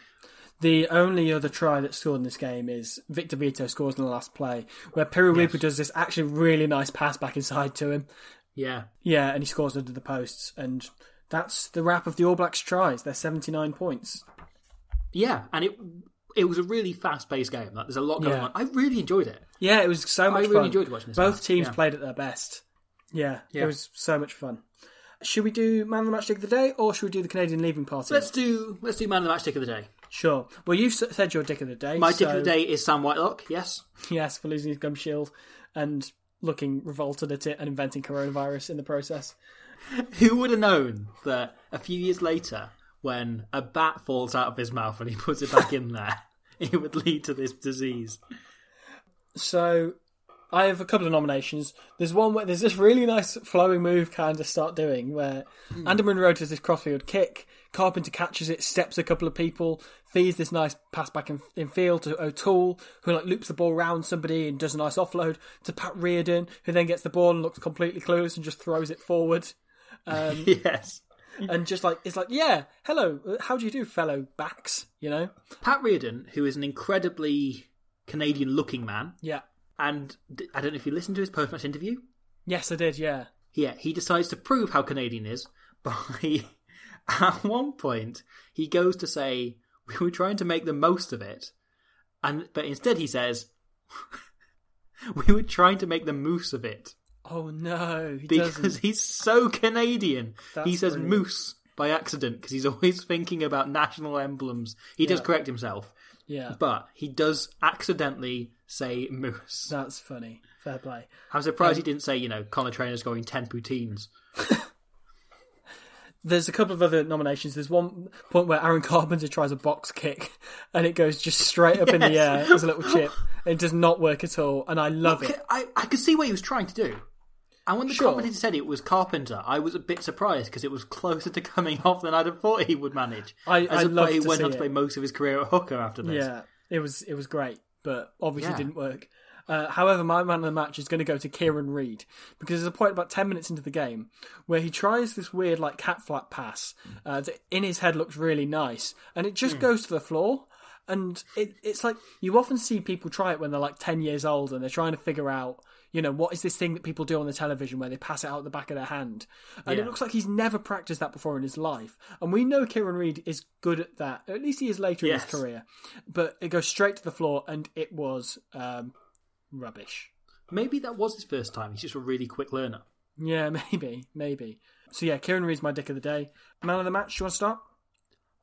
The only other try that's scored in this game is Victor Vito scores in the last play, where Piri Weepu does this actually really nice pass back inside to him. Yeah. Yeah, and he scores under the posts, and that's the wrap of the All Blacks tries. They're seventy nine points. Yeah, and it it was a really fast-paced game. Like, there's a lot going Yeah. on. I really enjoyed it. Yeah, it was so much really fun. enjoyed watching this Both match, teams yeah. played at their best. Yeah, Yeah. it was so much fun. Should we do man of the match dick of the day, or should we do the Canadian leaving party? Let's do let's do man of the match dick of the day. Sure. Well, you've said your dick of the day. My dick of the day is Sam Whitelock. Yes. Yes, for losing his gum shield and looking revolted at it and inventing coronavirus in the process. Who would have known that a few years later, when a bat falls out of his mouth and he puts it back in there, it would lead to this disease? So I have a couple of nominations. There's one where there's this really nice flowing move kind of start doing where Ander Monro does this crossfield kick, Carpenter catches it, steps a couple of people, feeds this nice pass back in, in field to O'Toole, who like loops the ball round somebody and does a nice offload to Pat Riordan, who then gets the ball and looks completely clueless and just throws it forward. Um, yes. and just like it's like, yeah, hello, uh, how do you do, fellow backs? You know, Pat Riordan, who is an incredibly Canadian-looking man, yeah, and I don't know if you listened to his post-match interview. yes, I did, yeah, Yeah, he decides to prove how Canadian is by at one point he goes to say we were trying to make the most of it, and but instead he says we were trying to make the moose of it Oh no, he because doesn't. he's so Canadian. he says brilliant. moose by accident because he's always thinking about national emblems. He does correct himself, Yeah, but he does accidentally say moose. that's funny. Fair play. I'm surprised um, he didn't say, you know, Conor Trainor's going 10 poutines. There's a couple of other nominations. There's one point where Aaron Carpenter tries a box kick and it goes just straight up in the air Yes. as a little chip. It does not work at all, and I love it. I, I could see what he was trying to do. And when the Sure. commentator said it was Carpenter, I was a bit surprised because it was closer to coming off than I'd have thought he would manage. I- As I'd a player who went on to play most of his career at hooker after this. Yeah, it was it was great, but obviously Yeah. didn't work. Uh, however, my man of the match is going to go to Kieran Read because there's a point about ten minutes into the game where he tries this weird like cat flap pass uh, that in his head looks really nice, and it just goes to the floor. And it, it's like you often see people try it when they're like ten years old and they're trying to figure out, you know, what is this thing that people do on the television where they pass it out the back of their hand, and Yeah. it looks like he's never practiced that before in his life. And we know Kieran Read is good at that. At least he is later in his career but it goes straight to the floor, and it was um, rubbish. Maybe that was his first time. He's just a really quick learner. Yeah, maybe, maybe. So yeah, Kieran Read's my dick of the day. Man of the match. Do you want to start?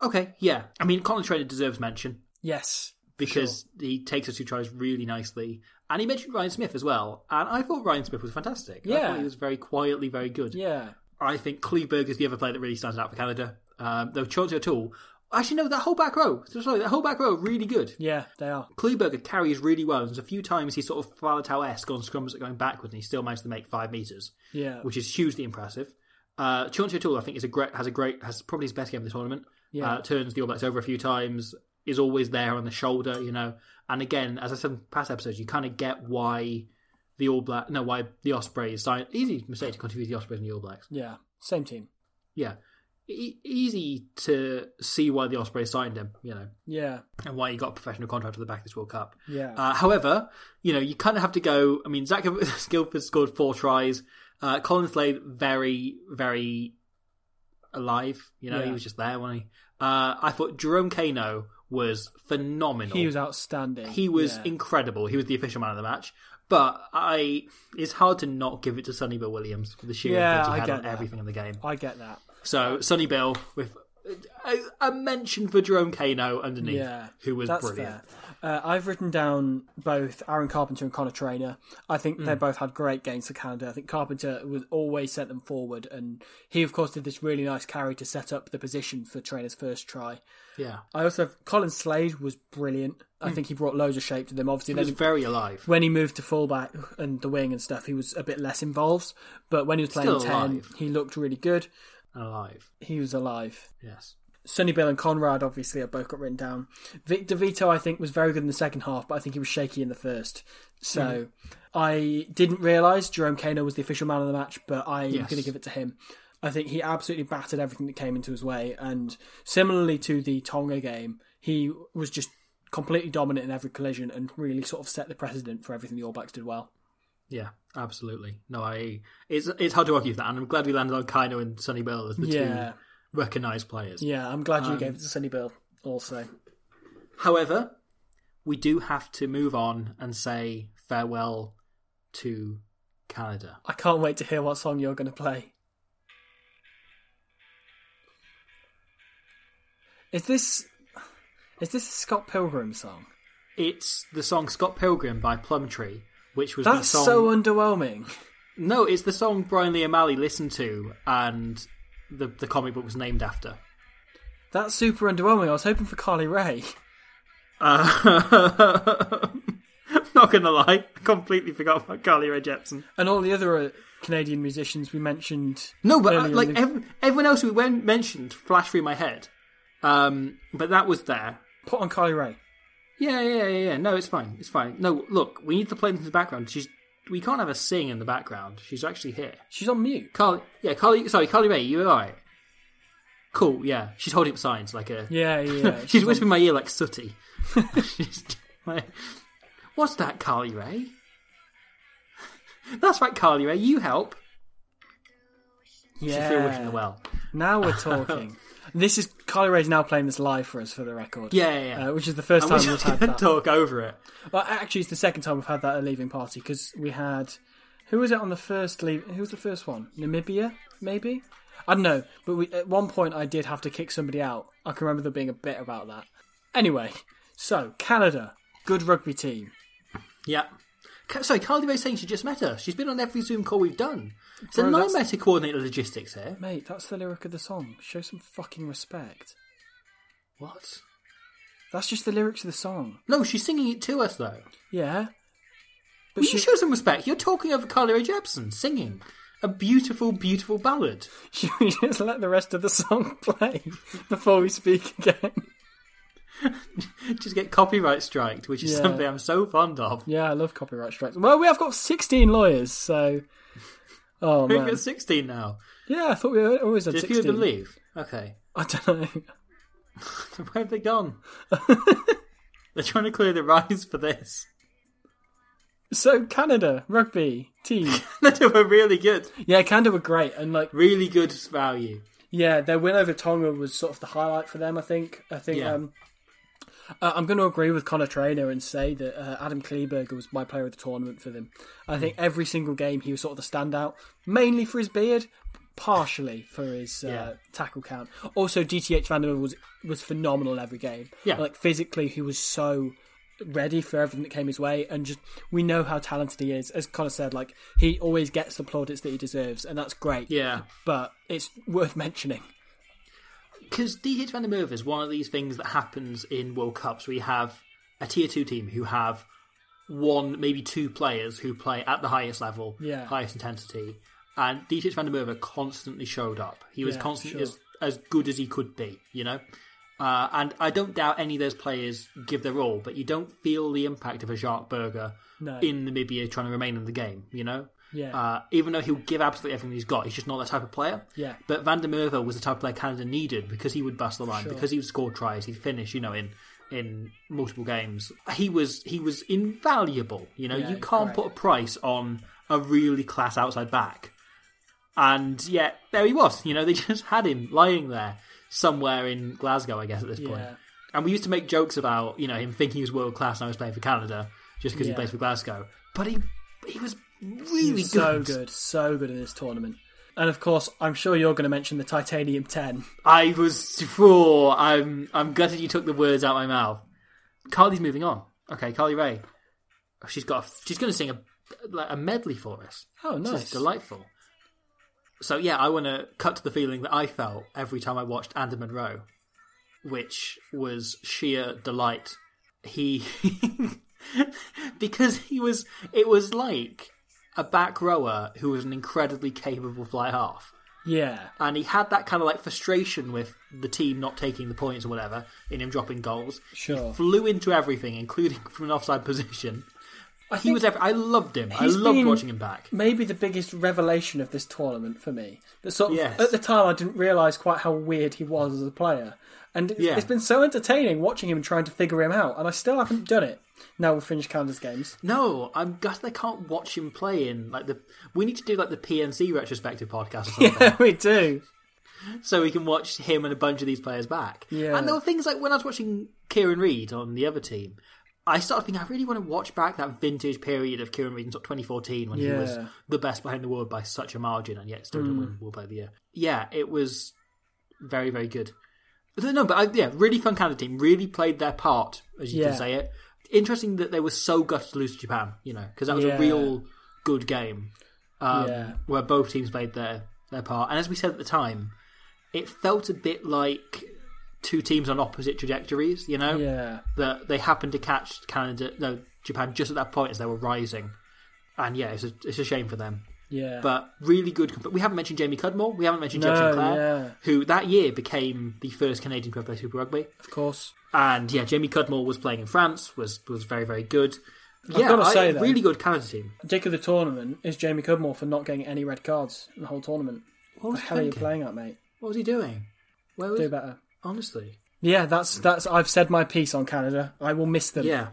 Okay, yeah. I mean, Colin Trainor deserves mention Yes, because he takes us two tries really nicely. And he mentioned Ryan Smith as well. And I thought Ryan Smith was fantastic. I Yeah. thought he was very quietly very good. yeah, I think Kleberg is the other player that really stands out for Canada. Um, though Chauncey O'Toole, actually no, that whole back row. Sorry, that whole back row really good. yeah, they are. Kleeberger carries really well. There's a few times he's sort of Faletau-esque on scrums that are going backwards, and he still managed to make five meters, Yeah, which is hugely impressive. Uh, Chauncey O'Toole, I think, is a great has a great has probably his best game of the tournament. Yeah. Uh, turns the All Blacks over a few times, is always there on the shoulder, you know. And again, as I said in past episodes, you kind of get why the All Black, no, why the Ospreys signed. Easy mistake to confuse the Ospreys and the All Blacks. yeah, same team. Yeah, e- easy to see why the Ospreys signed him, you know, Yeah, and why he got a professional contract at the back of this World Cup. yeah, Uh, however, you know, you kind of have to go. I mean, Zac Guildford scored four tries. Uh, Colin Slade, very, very alive. You know, Yeah. he was just there, wasn't he? Uh, I thought Jerome Kaino was phenomenal. He was outstanding. He was Yeah. incredible. He was the official man of the match. But I, it's hard to not give it to Sonny Bill Williams for the sheer Yeah, he I had get on that. everything in the game. I get that. So Sonny Bill with a, a mention for Jerome Kaino underneath, Yeah, who was That's brilliant. fair. Uh, I've written down both Aaron Carpenter and Conor Trainor. I think Hmm. they both had great games for Canada. I think Carpenter was always sent them forward, and he, of course, did this really nice carry to set up the position for Trainor's first try. Yeah, I also have Colin Slade was brilliant. I think he brought loads of shape to them. Obviously, Hmm. he was then very alive. when he moved to fullback and the wing and stuff, he was a bit less involved. But when he was playing ten, he looked really good. Alive, He was alive. yes. Sonny Bill and Conrad obviously have both got written down. Vic DeVito, I think, was very good in the second half, but I think he was shaky in the first. So Mm-hmm. I didn't realise Jerome Kaino was the official man of the match, but I'm Yes. going to give it to him. I think he absolutely battered everything that came into his way, and similarly to the Tonga game, he was just completely dominant in every collision and really sort of set the precedent for everything the All Blacks did well. Yeah, absolutely. No, I it's it's hard to argue with that, and I'm glad we landed on Kaino and Sonny Bill as the Yeah. two recognised players. Yeah, I'm glad you Um, gave it to Bill also. However, we do have to move on and say farewell to Canada. I can't wait to hear what song you're going to play. Is this is this a Scott Pilgrim song? It's the song "Scott Pilgrim" by Plumtree, which was the That's song. so underwhelming. No, it's the song Bryan Lee O'Malley listened to, and the the comic book was named after. That's super underwhelming. I was hoping for Carly Rae. Uh, not gonna lie, I completely forgot about Carly Rae Jepsen. And all the other uh, Canadian musicians we mentioned. No, but uh, earlier in like the- ev- everyone else we went mentioned flashed through my head. Um, but that was there. put on Carly Rae. Yeah, yeah, yeah, yeah. No, it's fine. It's fine. No, look, we need to play into the background. She's we can't have her sing in the background. She's actually here. She's on mute. Carly, yeah, Carly. Sorry, Carly Rae. You alright? Cool. Yeah, she's holding up signs like a. Yeah, yeah. yeah. she's on- whispering in my ear like Sooty. She's like, What's that, Carly Rae? That's right, Carly Rae. You help. She's still wishing Yeah. the well. Now we're talking. This is Carly Rae's now playing this live for us for the record. Yeah, yeah, yeah. Uh, which is the first time we we've had that. talk over it. Well, actually, it's the second time we've had that at a leaving party because we had who was it on the first leave? Who was the first one? Namibia, maybe. I don't know, but we, at one point I did have to kick somebody out. I can remember there being a bit about that. Anyway, so Canada, good rugby team. Yeah. Sorry, Carly Rae's saying she just met her. She's been on every Zoom call we've done. It's a Bro, that's- nightmare to coordinate the logistics here. Mate, that's the lyric of the song. Show some fucking respect. What? That's just the lyrics of the song. No, she's singing it to us though. Yeah. But Will she, you show some respect? You're talking over Carly Rae Jepsen singing a beautiful, beautiful ballad. should we just let the rest of the song play before we speak again? Just get copyright striked, which is Yeah. something I'm so fond of. Yeah, I love copyright strikes. Well, we have got 16 lawyers, so. Oh, We've got 16 now. Yeah, I thought we were always at Did 16. you believe? Okay. I don't know. Where have they gone? They're trying to clear the rise for this. So, Canada, rugby, team. They were really good. Yeah, Canada were great. And, like, Really good value. yeah, their win over Tonga was sort of the highlight for them, I think. I think. Yeah. Um, uh, I'm going to agree with Conor Trainor and say that uh, Adam Kleeberger was my player of the tournament for them. I think every single game he was sort of the standout, mainly for his beard, partially for his uh, Yeah. tackle count. Also, DTH Van der Merwe was was phenomenal every game. Yeah. like physically, he was so ready for everything that came his way, and just we know how talented he is. As Conor said, like he always gets the plaudits that he deserves, and that's great. Yeah. but it's worth mentioning. Because DH Van der Merwe is one of these things that happens in World Cups where you have a tier two team who have one, maybe two players who play at the highest level, Yeah. highest intensity. And DH Van der Merwe constantly showed up. He was Yeah, constantly sure. as, as good as he could be, you know? Uh, and I don't doubt any of those players give their all, but you don't feel the impact of a Jacques Burger No. in Namibia trying to remain in the game, you know? Yeah. Uh, even though he'll give absolutely everything he's got, he's just not that type of player. Yeah. But Van der Merwe was the type of player Canada needed because he would bust the line, Sure. because he would score tries, he'd finish, you know, in in multiple games. He was he was invaluable. You know, Yeah, you can't correct. put a price on a really class outside back. And yet, there he was. You know, they just had him lying there somewhere in Glasgow, I guess, at this point. Yeah. And we used to make jokes about, you know, him thinking he was world class and I was playing for Canada just because Yeah. he plays for Glasgow. But he he was really was so good, so good in this tournament. And of course, I'm sure you're going to mention the Titanium 10. I was oh, I'm I'm gutted you took the words out of my mouth. Carly's moving on. Okay, Carly Rae. She's got a, she's going to sing a like a medley for us. Oh, This nice. delightful. So yeah, I want to cut to the feeling that I felt every time I watched Ander Monro, which was sheer delight. He because he was it was like a back rower who was an incredibly capable fly half. Yeah. And he had that kind of like frustration with the team not taking the points or whatever in him dropping goals. Sure. Flew into everything, including from an offside position. I He was. Every- I loved him. I loved watching him back. maybe the biggest revelation of this tournament for me. That sort of Yes. at the time I didn't realise quite how weird he was as a player. And Yeah. it's been so entertaining watching him trying to figure him out, and I still haven't done it. Now we've finished Canada's games. No, I'm gutted I can't watch him play in like the. We need to do like the PNC retrospective podcast or something, Yeah, we do. so we can watch him and a bunch of these players back. Yeah. and there were things like when I was watching Kieran Read on the other team, I started thinking I really want to watch back that vintage period of Kieran Read in 2014 when he was the best in the world by such a margin, and yet still didn't mm. win World Player of the Year. Yeah, it was very very good. But No, but I, yeah, really fun Canada team. Really played their part, as you Yeah. can say it. Interesting that they were so gutted to lose to Japan. You know, because that was Yeah. a real good game um, Yeah. where both teams played their their part. And as we said at the time, it felt a bit like two teams on opposite trajectories. You know, Yeah. that they happened to catch Canada, no Japan, just at that point as they were rising. And yeah, it's a, it's a shame for them. Yeah. But really good. comp- We haven't mentioned Jamie Cudmore. We haven't mentioned No, Jebb Sinclair, yeah. who that year became the first Canadian to play Super Rugby. of course. And yeah, Jamie Cudmore was playing in France. was was very very good. I've gotta I- say, though- really good Canada team. Dick of the tournament is Jamie Cudmore for not getting any red cards in the whole tournament. What was the he hell are you playing at, mate? What was he doing? Where was Do better. honestly? Yeah, that's that's. I've said my piece on Canada. I will miss them. Yeah.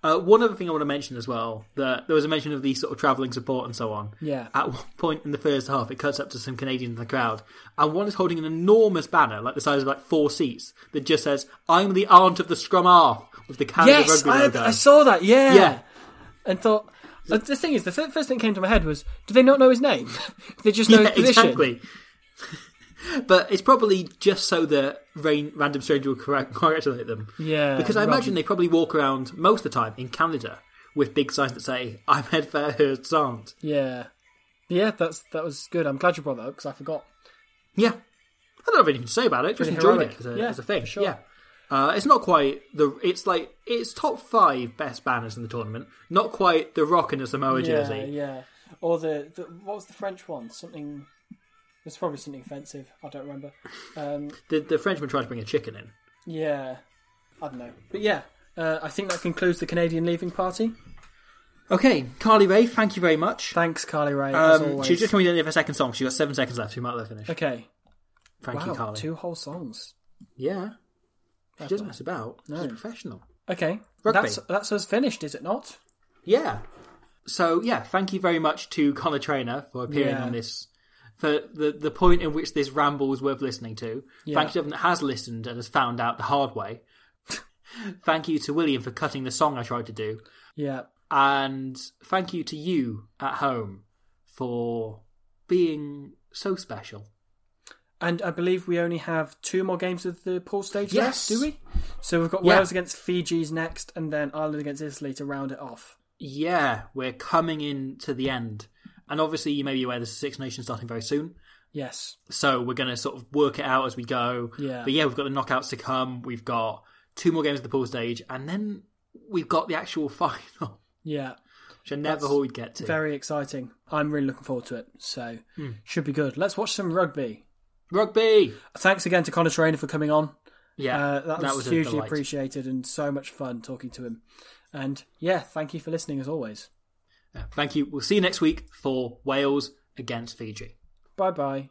Uh, one other thing I want to mention as well that there was a mention of the sort of travelling support and so on. Yeah. At one point in the first half, it cuts up to some Canadians in the crowd, and one is holding an enormous banner, like the size of like four seats, that just says "I'm the aunt of the scrum half" with the Canada Yes, rugby I, logo. I saw that. Yeah. Yeah. And thought. uh, The thing is, the fir- first thing that came to my head was, do they not know his name? they just know yeah, his position. exactly. But it's probably just so that rain, random stranger will congratulate them. Yeah, Because I imagine they probably walk around most of the time in Canada with big signs that say "I'm Ed Fairhurst's aunt." Yeah. Yeah, that's that was good. I'm glad you brought that up because I forgot. Yeah. I don't have anything to say about it. Just Pretty enjoyed heroic. it as a, Yeah, as a thing. sure. Yeah. Uh, it's not quite the. It's like it's top five best banners in the tournament. Not quite the Rock and the Samoa Yeah, jersey. yeah. Or the, the what was the French one? Something. It's probably something offensive. I don't remember. Um, The the Frenchman tried to bring a chicken in. yeah, I don't know. But yeah, uh, I think that concludes the Canadian leaving party. Okay, Carly Rae, thank you very much. Thanks, Carly Rae. as Um, she's just coming in for a second song. She's got seven seconds left. She might let her finish. okay. Thank wow, you, Carly. two whole songs. Yeah. She doesn't mess about. She's No. a professional. Okay, Rugby. that's that's us finished, is it not? Yeah. So yeah, thank you very much to Conor Trainor for appearing Yeah. on this. For the the point in which this ramble was worth listening to. Yeah. Thank you to everyone that has listened and has found out the hard way. thank you to William for cutting the song I tried to do, Yeah. and thank you to you at home for being so special. And I believe we only have two more games of the pool stage Yes. left, do we? So we've got Yeah. Wales against Fiji's next, and then Ireland against Italy to round it off. Yeah, we're coming in to the end, and obviously you may be aware there's a Six Nations starting very soon. Yes. So we're going to sort of work it out as we go. Yeah. But yeah, we've got the knockouts to come. We've got two more games of the pool stage, and then we've got the actual final, Yeah. which I never thought we'd get to. Very exciting. I'm really looking forward to it. So Hmm. should be good. Let's watch some rugby. Rugby. Thanks again to Conor Trainor for coming on. Yeah, Uh, that, was, a hugely appreciated and so much fun talking to him. And yeah, thank you for listening as always. Thank you. We'll see you next week for Wales against Fiji. Bye bye.